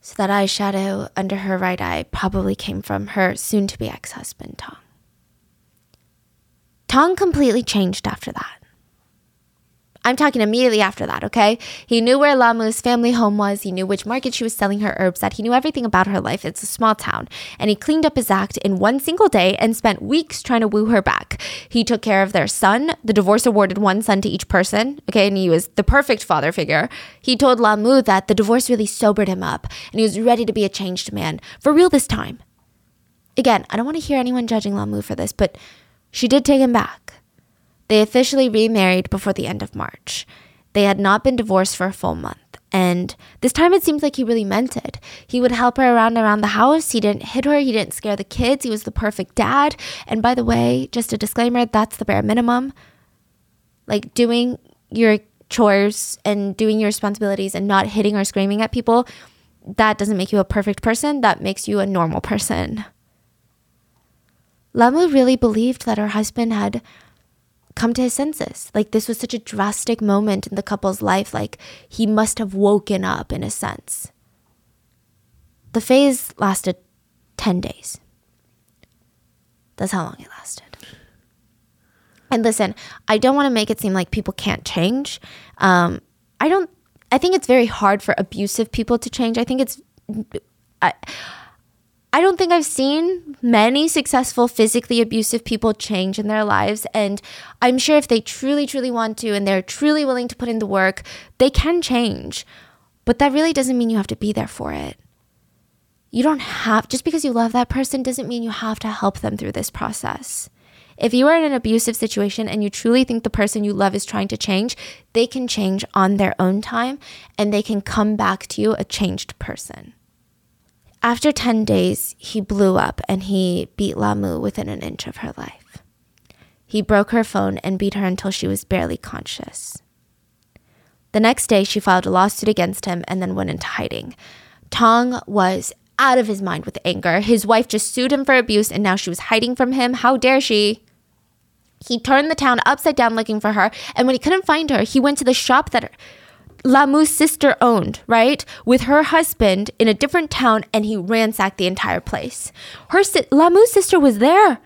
So that eyeshadow under her right eye probably came from her soon-to-be ex-husband, Tong. Tong completely changed after that. I'm talking immediately after that, okay? He knew where Lamu's family home was. He knew which market she was selling her herbs at. He knew everything about her life. It's a small town. And he cleaned up his act in one single day and spent weeks trying to woo her back. He took care of their son. The divorce awarded one son to each person, okay? And he was the perfect father figure. He told Lamu that the divorce really sobered him up and he was ready to be a changed man. For real this time. Again, I don't want to hear anyone judging Lamu for this, but she did take him back. They officially remarried before the end of March. They had not been divorced for a full month. And this time it seemed like he really meant it. He would help her around around the house. He didn't hit her. He didn't scare the kids. He was the perfect dad. And by the way, just a disclaimer, that's the bare minimum. Like doing your chores and doing your responsibilities and not hitting or screaming at people, that doesn't make you a perfect person. That makes you a normal person. Lamu really believed that her husband had come to his senses. Like this was such a drastic moment in the couple's life. Like he must have woken up in a sense. The phase lasted 10 days. That's how long it lasted. And listen, I don't want to make it seem like people can't change. Um, I don't, I think it's very hard for abusive people to change. I think it's, I, I don't think I've seen many successful physically abusive people change in their lives. And I'm sure if they truly, truly want to and they're truly willing to put in the work, they can change. But that really doesn't mean you have to be there for it. You don't have, just because you love that person doesn't mean you have to help them through this process. If you are in an abusive situation and you truly think the person you love is trying to change, they can change on their own time and they can come back to you a changed person. After 10 days, he blew up and he beat Lamu within an inch of her life. He broke her phone and beat her until she was barely conscious. The next day, she filed a lawsuit against him and then went into hiding. Tong was out of his mind with anger. His wife just sued him for abuse and now she was hiding from him. How dare she? He turned the town upside down looking for her. And when he couldn't find her, he went to the shop that Lamu's sister owned, right? With her husband in a different town and he ransacked the entire place. Her si- Lamu's sister was there.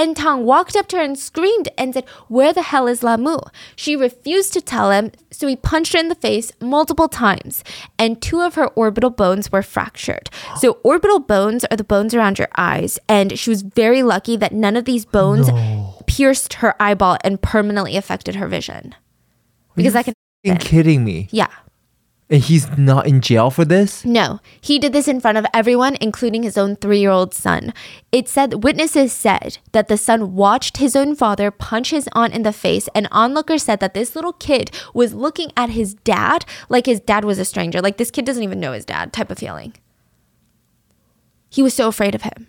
And Tang walked up to her and screamed and said, Where the hell is Lamu? She refused to tell him, so he punched her in the face multiple times, and two of her orbital bones were fractured. So, orbital bones are the bones around your eyes, and she was very lucky that none of these bones pierced her eyeball and permanently affected her vision. Because I can. Kidding me? Yeah. And he's not in jail for this? No, he did this in front of everyone, including his own three year old son. It said, witnesses said that the son watched his own father punch his aunt in the face, and onlookers said that this little kid was looking at his dad like his dad was a stranger. Like this kid doesn't even know his dad, type of feeling. He was so afraid of him.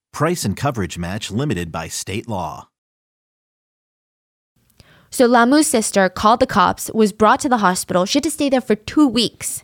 Price and coverage match limited by state law. So Lamu's sister called the cops, was brought to the hospital. She had to stay there for two weeks.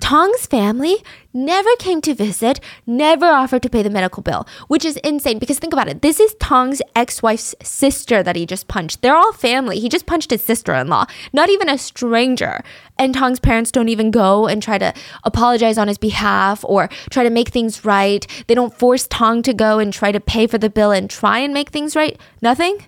Tong's family never came to visit, never offered to pay the medical bill, which is insane because think about it. This is Tong's ex wife's sister that he just punched. They're all family. He just punched his sister in law, not even a stranger. And Tong's parents don't even go and try to apologize on his behalf or try to make things right. They don't force Tong to go and try to pay for the bill and try and make things right. Nothing.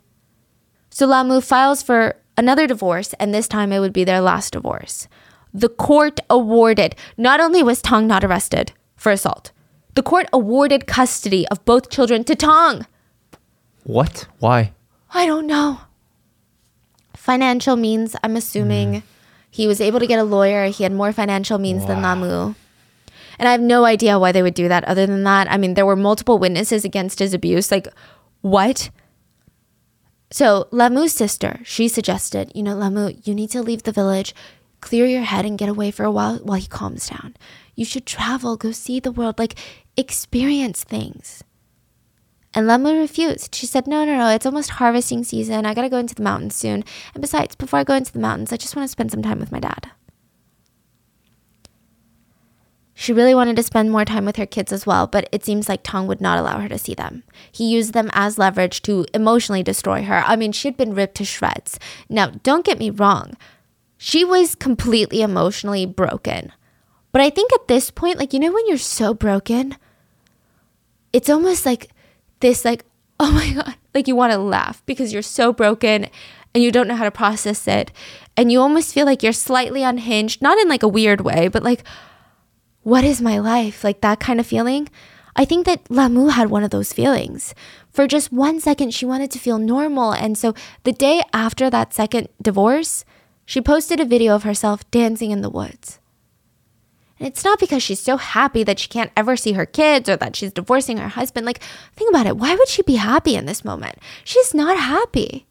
So Lamu files for another divorce, and this time it would be their last divorce the court awarded, not only was Tong not arrested for assault, the court awarded custody of both children to Tong. What? Why? I don't know. Financial means, I'm assuming. Mm. He was able to get a lawyer. He had more financial means than Lamu. And I have no idea why they would do that other than that. I mean, there were multiple witnesses against his abuse. Like, what? So, Lamu's sister, she suggested, you know, Lamu, you need to leave the village clear your head and get away for a while while he calms down. You should travel, go see the world, like experience things. And Lamu refused. She said, No, no, no, it's almost harvesting season. I gotta go into the mountains soon. And besides, before I go into the mountains, I just wanna spend some time with my dad. She really wanted to spend more time with her kids as well, but it seems like Tong would not allow her to see them. He used them as leverage to emotionally destroy her. I mean, she'd been ripped to shreds. Now, don't get me wrong, she was completely emotionally broken. But I think at this point, like, you know, when you're so broken, it's almost like this, like, oh my God, like you want to laugh because you're so broken and you don't know how to process it. And you almost feel like you're slightly unhinged, not in like a weird way, but like, what is my life? Like that kind of feeling. I think that Lamu had one of those feelings. For just one second, she wanted to feel normal. And so the day after that second divorce, she posted a video of herself dancing in the woods. And it's not because she's so happy that she can't ever see her kids or that she's divorcing her husband. Like, think about it. Why would she be happy in this moment? She's not happy.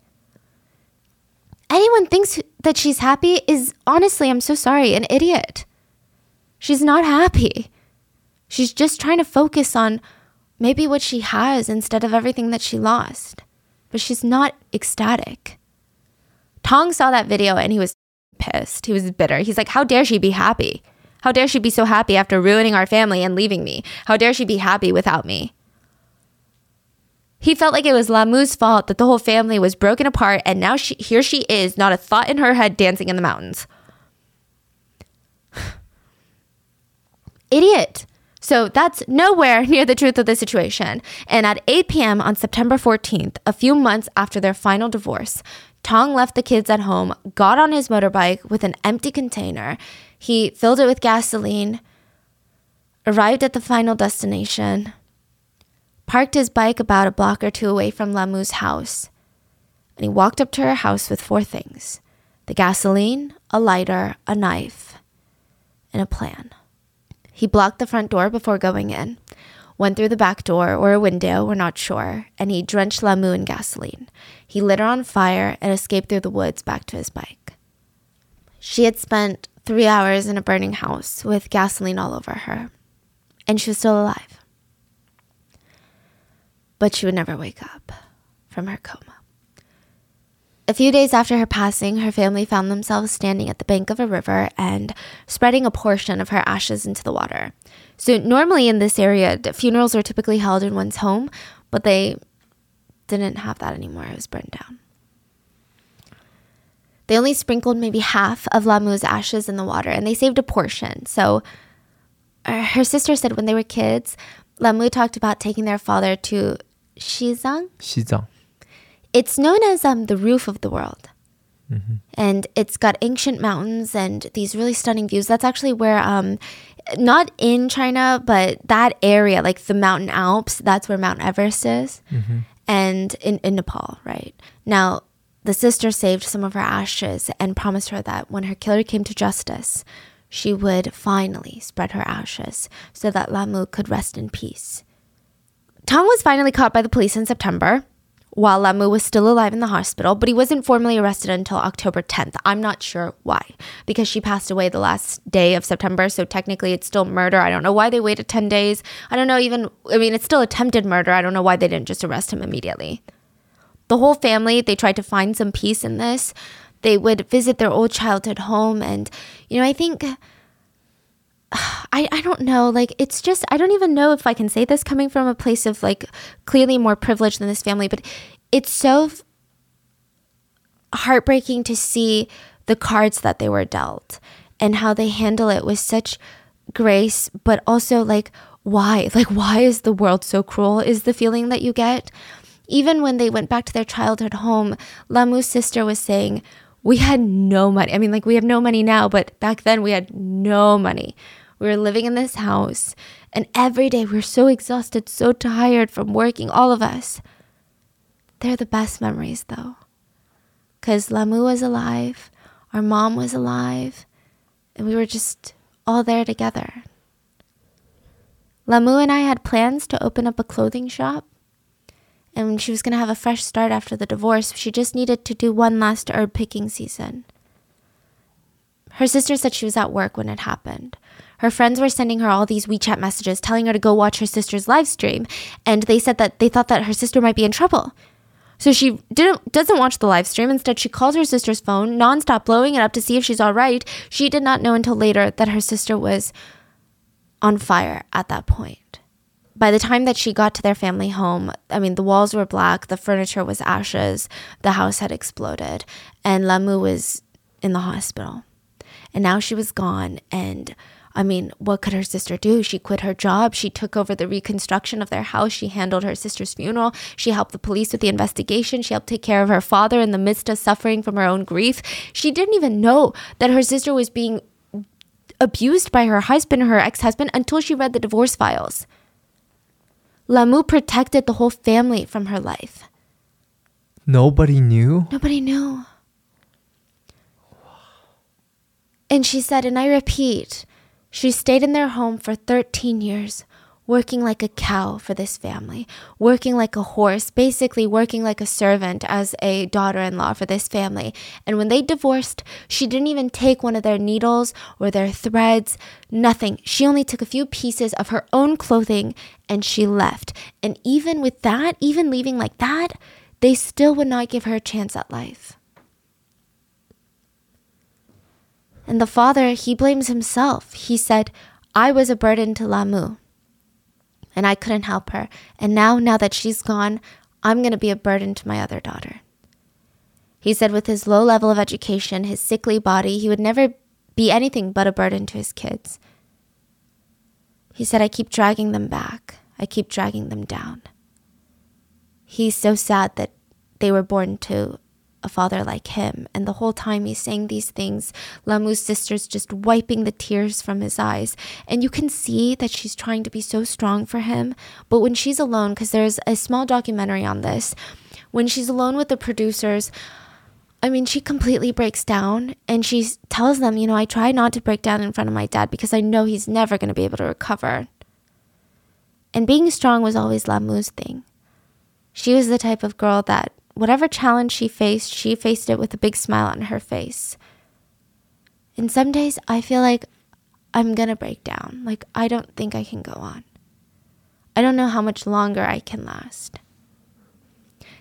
Anyone thinks that she's happy is honestly, I'm so sorry, an idiot. She's not happy. She's just trying to focus on maybe what she has instead of everything that she lost. But she's not ecstatic. Tong saw that video and he was pissed. He was bitter. He's like, How dare she be happy? How dare she be so happy after ruining our family and leaving me? How dare she be happy without me? He felt like it was Lamu's fault that the whole family was broken apart and now she, here she is, not a thought in her head, dancing in the mountains. Idiot. So that's nowhere near the truth of the situation. And at 8 p.m. on September 14th, a few months after their final divorce, Tong left the kids at home, got on his motorbike with an empty container. He filled it with gasoline, arrived at the final destination, parked his bike about a block or two away from Lamu's house, and he walked up to her house with four things the gasoline, a lighter, a knife, and a plan. He blocked the front door before going in. Went through the back door or a window, we're not sure, and he drenched Lamu in gasoline. He lit her on fire and escaped through the woods back to his bike. She had spent three hours in a burning house with gasoline all over her, and she was still alive. But she would never wake up from her coma. A few days after her passing, her family found themselves standing at the bank of a river and spreading a portion of her ashes into the water. So, normally in this area, funerals are typically held in one's home, but they didn't have that anymore. It was burned down. They only sprinkled maybe half of Lamu's ashes in the water and they saved a portion. So, uh, her sister said when they were kids, Lamu talked about taking their father to Xizang, 시장. it's known as um, the roof of the world. And it's got ancient mountains and these really stunning views. That's actually where, um, not in China, but that area, like the Mountain Alps, that's where Mount Everest is. Mm-hmm. And in, in Nepal, right? Now, the sister saved some of her ashes and promised her that when her killer came to justice, she would finally spread her ashes so that Lamu could rest in peace. Tong was finally caught by the police in September while Lamu was still alive in the hospital, but he wasn't formally arrested until October 10th. I'm not sure why, because she passed away the last day of September, so technically it's still murder. I don't know why they waited 10 days. I don't know even, I mean, it's still attempted murder. I don't know why they didn't just arrest him immediately. The whole family, they tried to find some peace in this. They would visit their old childhood home, and, you know, I think. I, I don't know. Like, it's just, I don't even know if I can say this coming from a place of like clearly more privileged than this family, but it's so heartbreaking to see the cards that they were dealt and how they handle it with such grace, but also like, why? Like, why is the world so cruel? Is the feeling that you get. Even when they went back to their childhood home, Lamu's sister was saying, we had no money. I mean, like, we have no money now, but back then we had no money. We were living in this house, and every day we were so exhausted, so tired from working, all of us. They're the best memories, though. Because Lamu was alive, our mom was alive, and we were just all there together. Lamu and I had plans to open up a clothing shop and she was going to have a fresh start after the divorce. She just needed to do one last herb picking season. Her sister said she was at work when it happened. Her friends were sending her all these WeChat messages telling her to go watch her sister's live stream, and they said that they thought that her sister might be in trouble. So she didn't doesn't watch the live stream. Instead, she calls her sister's phone, nonstop blowing it up to see if she's all right. She did not know until later that her sister was on fire at that point by the time that she got to their family home, I mean, the walls were black, the furniture was ashes, the house had exploded, and Lamu was in the hospital. And now she was gone. And I mean, what could her sister do? She quit her job. She took over the reconstruction of their house. She handled her sister's funeral. She helped the police with the investigation. She helped take care of her father in the midst of suffering from her own grief. She didn't even know that her sister was being abused by her husband, her ex husband, until she read the divorce files. Lamu protected the whole family from her life. Nobody knew. Nobody knew. And she said, and I repeat, she stayed in their home for 13 years, working like a cow for this family, working like a horse, basically working like a servant as a daughter in law for this family. And when they divorced, she didn't even take one of their needles or their threads, nothing. She only took a few pieces of her own clothing and she left. And even with that, even leaving like that, they still would not give her a chance at life. And the father, he blames himself. He said, I was a burden to Lamu and I couldn't help her. And now, now that she's gone, I'm going to be a burden to my other daughter. He said, with his low level of education, his sickly body, he would never be anything but a burden to his kids. He said, I keep dragging them back. I keep dragging them down. He's so sad that they were born to a father like him. And the whole time he's saying these things, Lamu's sister's just wiping the tears from his eyes. And you can see that she's trying to be so strong for him. But when she's alone, because there's a small documentary on this, when she's alone with the producers, I mean, she completely breaks down and she tells them, you know, I try not to break down in front of my dad because I know he's never going to be able to recover. And being strong was always Lamu's thing. She was the type of girl that whatever challenge she faced, she faced it with a big smile on her face. And some days I feel like I'm gonna break down. Like, I don't think I can go on. I don't know how much longer I can last.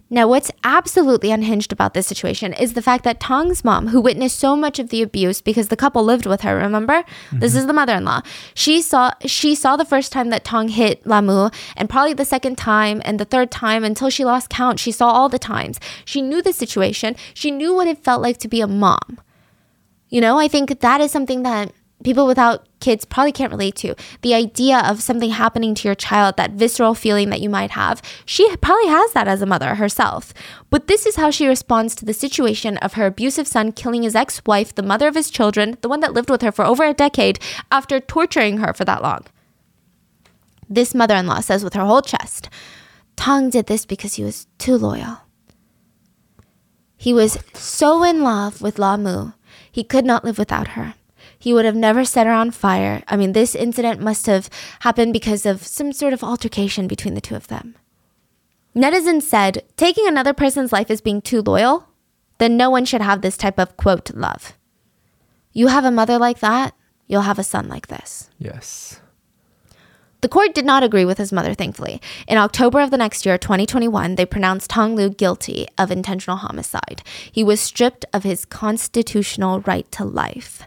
Now, what's absolutely unhinged about this situation is the fact that Tong's mom, who witnessed so much of the abuse because the couple lived with her, remember? Mm-hmm. This is the mother-in-law. She saw she saw the first time that Tong hit Lamu and probably the second time and the third time until she lost count. She saw all the times. She knew the situation. She knew what it felt like to be a mom. You know, I think that is something that people without kids probably can't relate to. The idea of something happening to your child, that visceral feeling that you might have, she probably has that as a mother herself. But this is how she responds to the situation of her abusive son killing his ex wife, the mother of his children, the one that lived with her for over a decade, after torturing her for that long. This mother in law says with her whole chest Tong did this because he was too loyal. He was so in love with La Mu, he could not live without her. He would have never set her on fire. I mean, this incident must have happened because of some sort of altercation between the two of them. Netizens said, taking another person's life as being too loyal, then no one should have this type of quote love. You have a mother like that, you'll have a son like this. Yes. The court did not agree with his mother, thankfully. In October of the next year, 2021, they pronounced Tong Lu guilty of intentional homicide. He was stripped of his constitutional right to life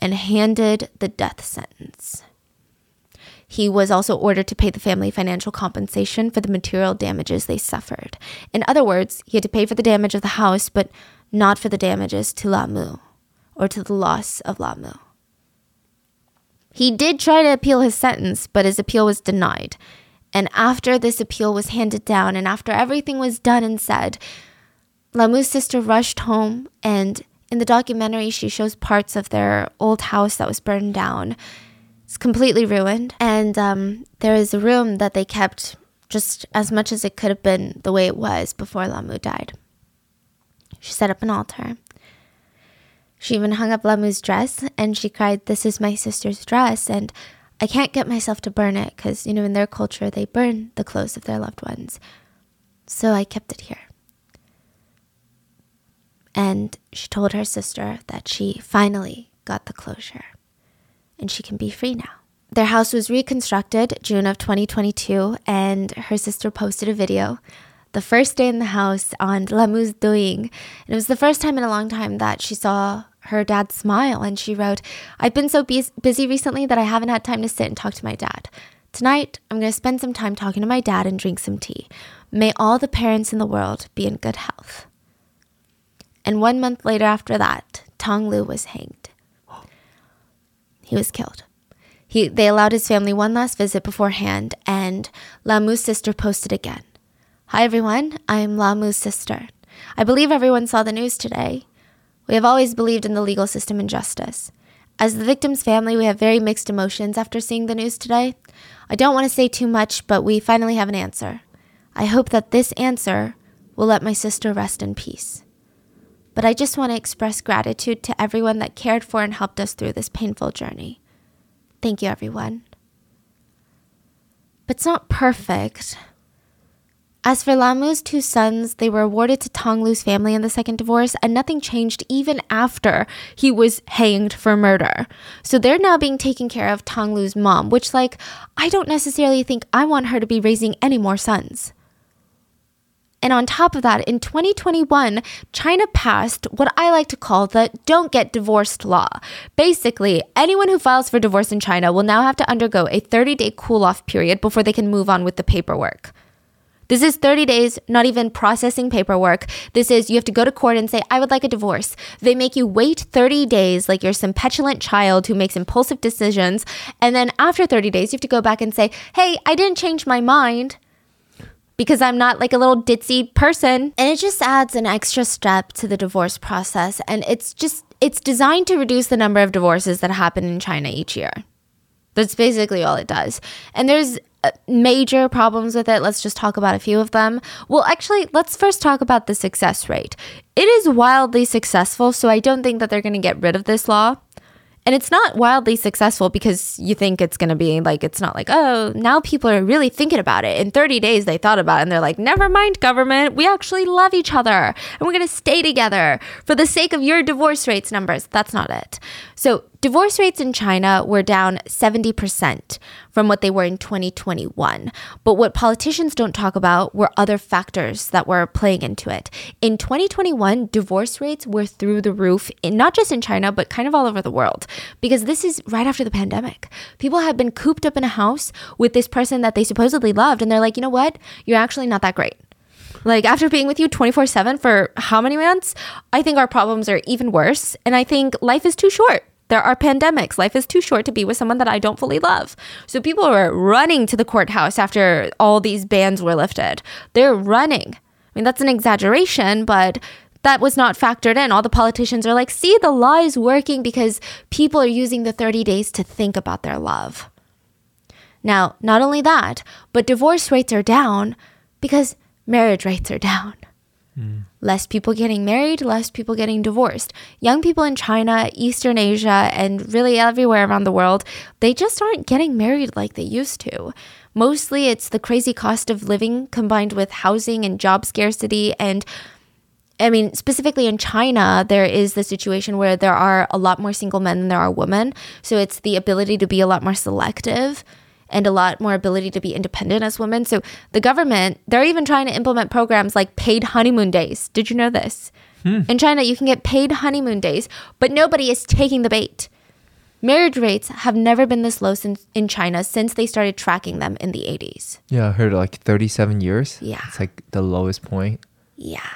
and handed the death sentence. He was also ordered to pay the family financial compensation for the material damages they suffered. In other words, he had to pay for the damage of the house, but not for the damages to Lamu or to the loss of Lamu. He did try to appeal his sentence, but his appeal was denied. And after this appeal was handed down, and after everything was done and said, Lamu's sister rushed home and in the documentary, she shows parts of their old house that was burned down. It's completely ruined. And um, there is a room that they kept just as much as it could have been the way it was before Lamu died. She set up an altar. She even hung up Lamu's dress and she cried, This is my sister's dress. And I can't get myself to burn it because, you know, in their culture, they burn the clothes of their loved ones. So I kept it here. And she told her sister that she finally got the closure and she can be free now. Their house was reconstructed June of 2022, and her sister posted a video the first day in the house on Lamu's Douyin. And it was the first time in a long time that she saw her dad smile. And she wrote, I've been so busy recently that I haven't had time to sit and talk to my dad. Tonight, I'm going to spend some time talking to my dad and drink some tea. May all the parents in the world be in good health. And one month later, after that, Tong Lu was hanged. He was killed. He, they allowed his family one last visit beforehand, and Lamu's sister posted again. Hi everyone, I'm Lamu's sister. I believe everyone saw the news today. We have always believed in the legal system and justice. As the victim's family, we have very mixed emotions after seeing the news today. I don't want to say too much, but we finally have an answer. I hope that this answer will let my sister rest in peace. But I just want to express gratitude to everyone that cared for and helped us through this painful journey. Thank you, everyone. But it's not perfect. As for Lamu's two sons, they were awarded to Tonglu's family in the second divorce, and nothing changed even after he was hanged for murder. So they're now being taken care of Tonglu's mom, which, like, I don't necessarily think I want her to be raising any more sons. And on top of that, in 2021, China passed what I like to call the don't get divorced law. Basically, anyone who files for divorce in China will now have to undergo a 30 day cool off period before they can move on with the paperwork. This is 30 days, not even processing paperwork. This is you have to go to court and say, I would like a divorce. They make you wait 30 days like you're some petulant child who makes impulsive decisions. And then after 30 days, you have to go back and say, Hey, I didn't change my mind because I'm not like a little ditzy person. And it just adds an extra step to the divorce process. And it's just, it's designed to reduce the number of divorces that happen in China each year. That's basically all it does. And there's uh, major problems with it. Let's just talk about a few of them. Well, actually, let's first talk about the success rate. It is wildly successful, so I don't think that they're going to get rid of this law. And it's not wildly successful because you think it's going to be like, it's not like, oh, now people are really thinking about it. In 30 days, they thought about it and they're like, never mind, government. We actually love each other and we're going to stay together for the sake of your divorce rates numbers. That's not it. So Divorce rates in China were down 70% from what they were in 2021. But what politicians don't talk about were other factors that were playing into it. In 2021, divorce rates were through the roof, in, not just in China, but kind of all over the world, because this is right after the pandemic. People have been cooped up in a house with this person that they supposedly loved, and they're like, you know what? You're actually not that great. Like after being with you 24 7 for how many months? I think our problems are even worse. And I think life is too short there are pandemics. Life is too short to be with someone that I don't fully love. So people were running to the courthouse after all these bans were lifted. They're running. I mean, that's an exaggeration, but that was not factored in. All the politicians are like, see, the law is working because people are using the 30 days to think about their love. Now, not only that, but divorce rates are down because marriage rates are down. Mm. Less people getting married, less people getting divorced. Young people in China, Eastern Asia, and really everywhere around the world, they just aren't getting married like they used to. Mostly it's the crazy cost of living combined with housing and job scarcity and I mean, specifically in China, there is the situation where there are a lot more single men than there are women. So it's the ability to be a lot more selective and a lot more ability to be independent as women. So the government, they're even trying to implement programs like paid honeymoon days. Did you know this? Hmm. In China, you can get paid honeymoon days, but nobody is taking the bait. Marriage rates have never been this low since, in China since they started tracking them in the 80s. Yeah, I heard like 37 years. Yeah. It's like the lowest point. Yeah.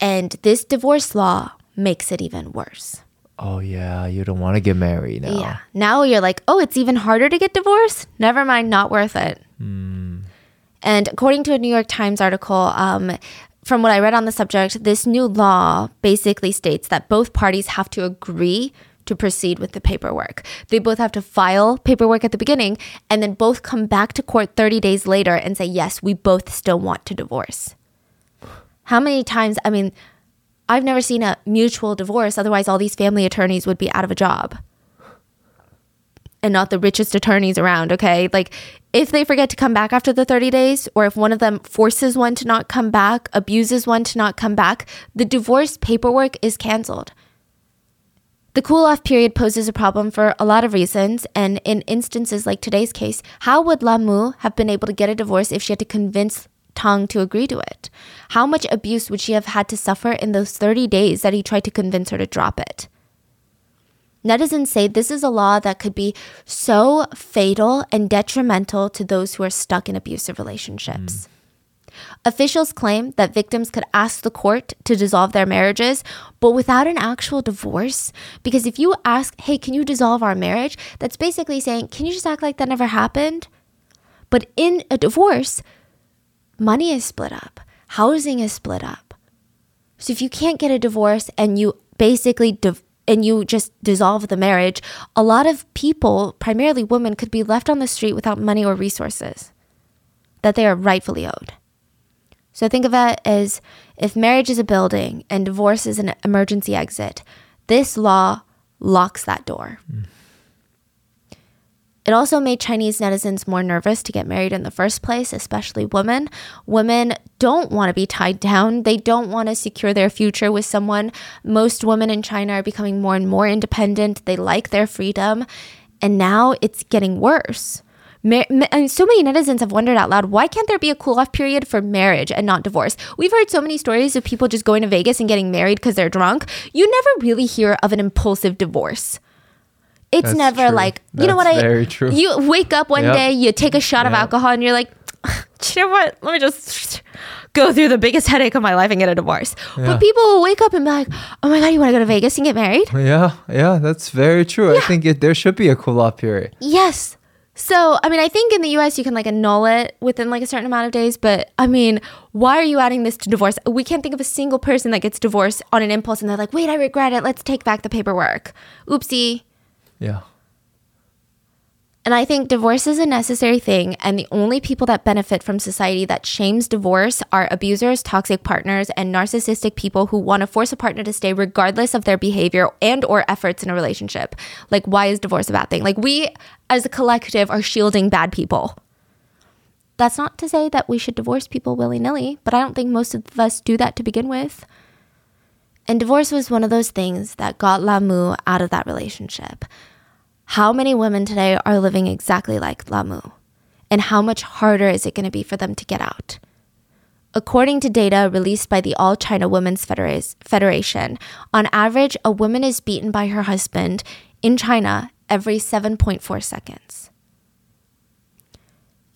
And this divorce law makes it even worse oh yeah, you don't want to get married now. Yeah. Now you're like, oh, it's even harder to get divorced? Never mind, not worth it. Mm. And according to a New York Times article, um, from what I read on the subject, this new law basically states that both parties have to agree to proceed with the paperwork. They both have to file paperwork at the beginning and then both come back to court 30 days later and say, yes, we both still want to divorce. How many times, I mean, I've never seen a mutual divorce. Otherwise, all these family attorneys would be out of a job and not the richest attorneys around, okay? Like, if they forget to come back after the 30 days, or if one of them forces one to not come back, abuses one to not come back, the divorce paperwork is canceled. The cool off period poses a problem for a lot of reasons, and in instances like today's case, how would Lamu have been able to get a divorce if she had to convince Tang to agree to it? How much abuse would she have had to suffer in those 30 days that he tried to convince her to drop it? Netizens say this is a law that could be so fatal and detrimental to those who are stuck in abusive relationships. Mm. Officials claim that victims could ask the court to dissolve their marriages, but without an actual divorce. Because if you ask, hey, can you dissolve our marriage? That's basically saying, can you just act like that never happened? But in a divorce, money is split up, housing is split up. So if you can't get a divorce and you basically div- and you just dissolve the marriage, a lot of people, primarily women, could be left on the street without money or resources that they are rightfully owed. So think of it as if marriage is a building and divorce is an emergency exit, this law locks that door. Mm. It also made Chinese netizens more nervous to get married in the first place, especially women. Women don't want to be tied down. They don't want to secure their future with someone. Most women in China are becoming more and more independent. They like their freedom. And now it's getting worse. Mar- and so many netizens have wondered out loud why can't there be a cool off period for marriage and not divorce? We've heard so many stories of people just going to Vegas and getting married because they're drunk. You never really hear of an impulsive divorce. It's That's never true. like you That's know what I. Very true. You wake up one yep. day, you take a shot yep. of alcohol, and you're like, you know what? Let me just go through the biggest headache of my life and get a divorce. Yeah. But people will wake up and be like, oh my god, you want to go to Vegas and get married? Yeah, yeah, that's very true. Yeah. I think it, there should be a cool off period. Yes. So, I mean, I think in the US you can like annul it within like a certain amount of days, but I mean, why are you adding this to divorce? We can't think of a single person that gets divorced on an impulse and they're like, wait, I regret it. Let's take back the paperwork. Oopsie. Yeah. And I think divorce is a necessary thing, and the only people that benefit from society that shames divorce are abusers, toxic partners, and narcissistic people who want to force a partner to stay regardless of their behavior and or efforts in a relationship. Like why is divorce a bad thing? Like we as a collective are shielding bad people. That's not to say that we should divorce people willy-nilly, but I don't think most of us do that to begin with. And divorce was one of those things that got Lamu out of that relationship. How many women today are living exactly like Lamu? And how much harder is it going to be for them to get out? According to data released by the All China Women's Federation, on average, a woman is beaten by her husband in China every 7.4 seconds.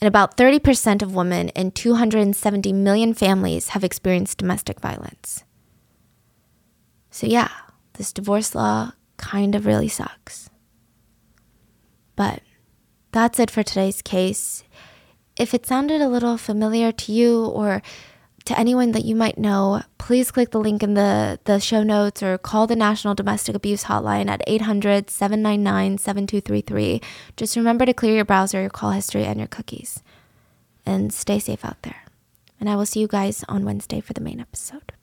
And about 30% of women in 270 million families have experienced domestic violence. So, yeah, this divorce law kind of really sucks. But that's it for today's case. If it sounded a little familiar to you or to anyone that you might know, please click the link in the, the show notes or call the National Domestic Abuse Hotline at 800 799 7233. Just remember to clear your browser, your call history, and your cookies. And stay safe out there. And I will see you guys on Wednesday for the main episode.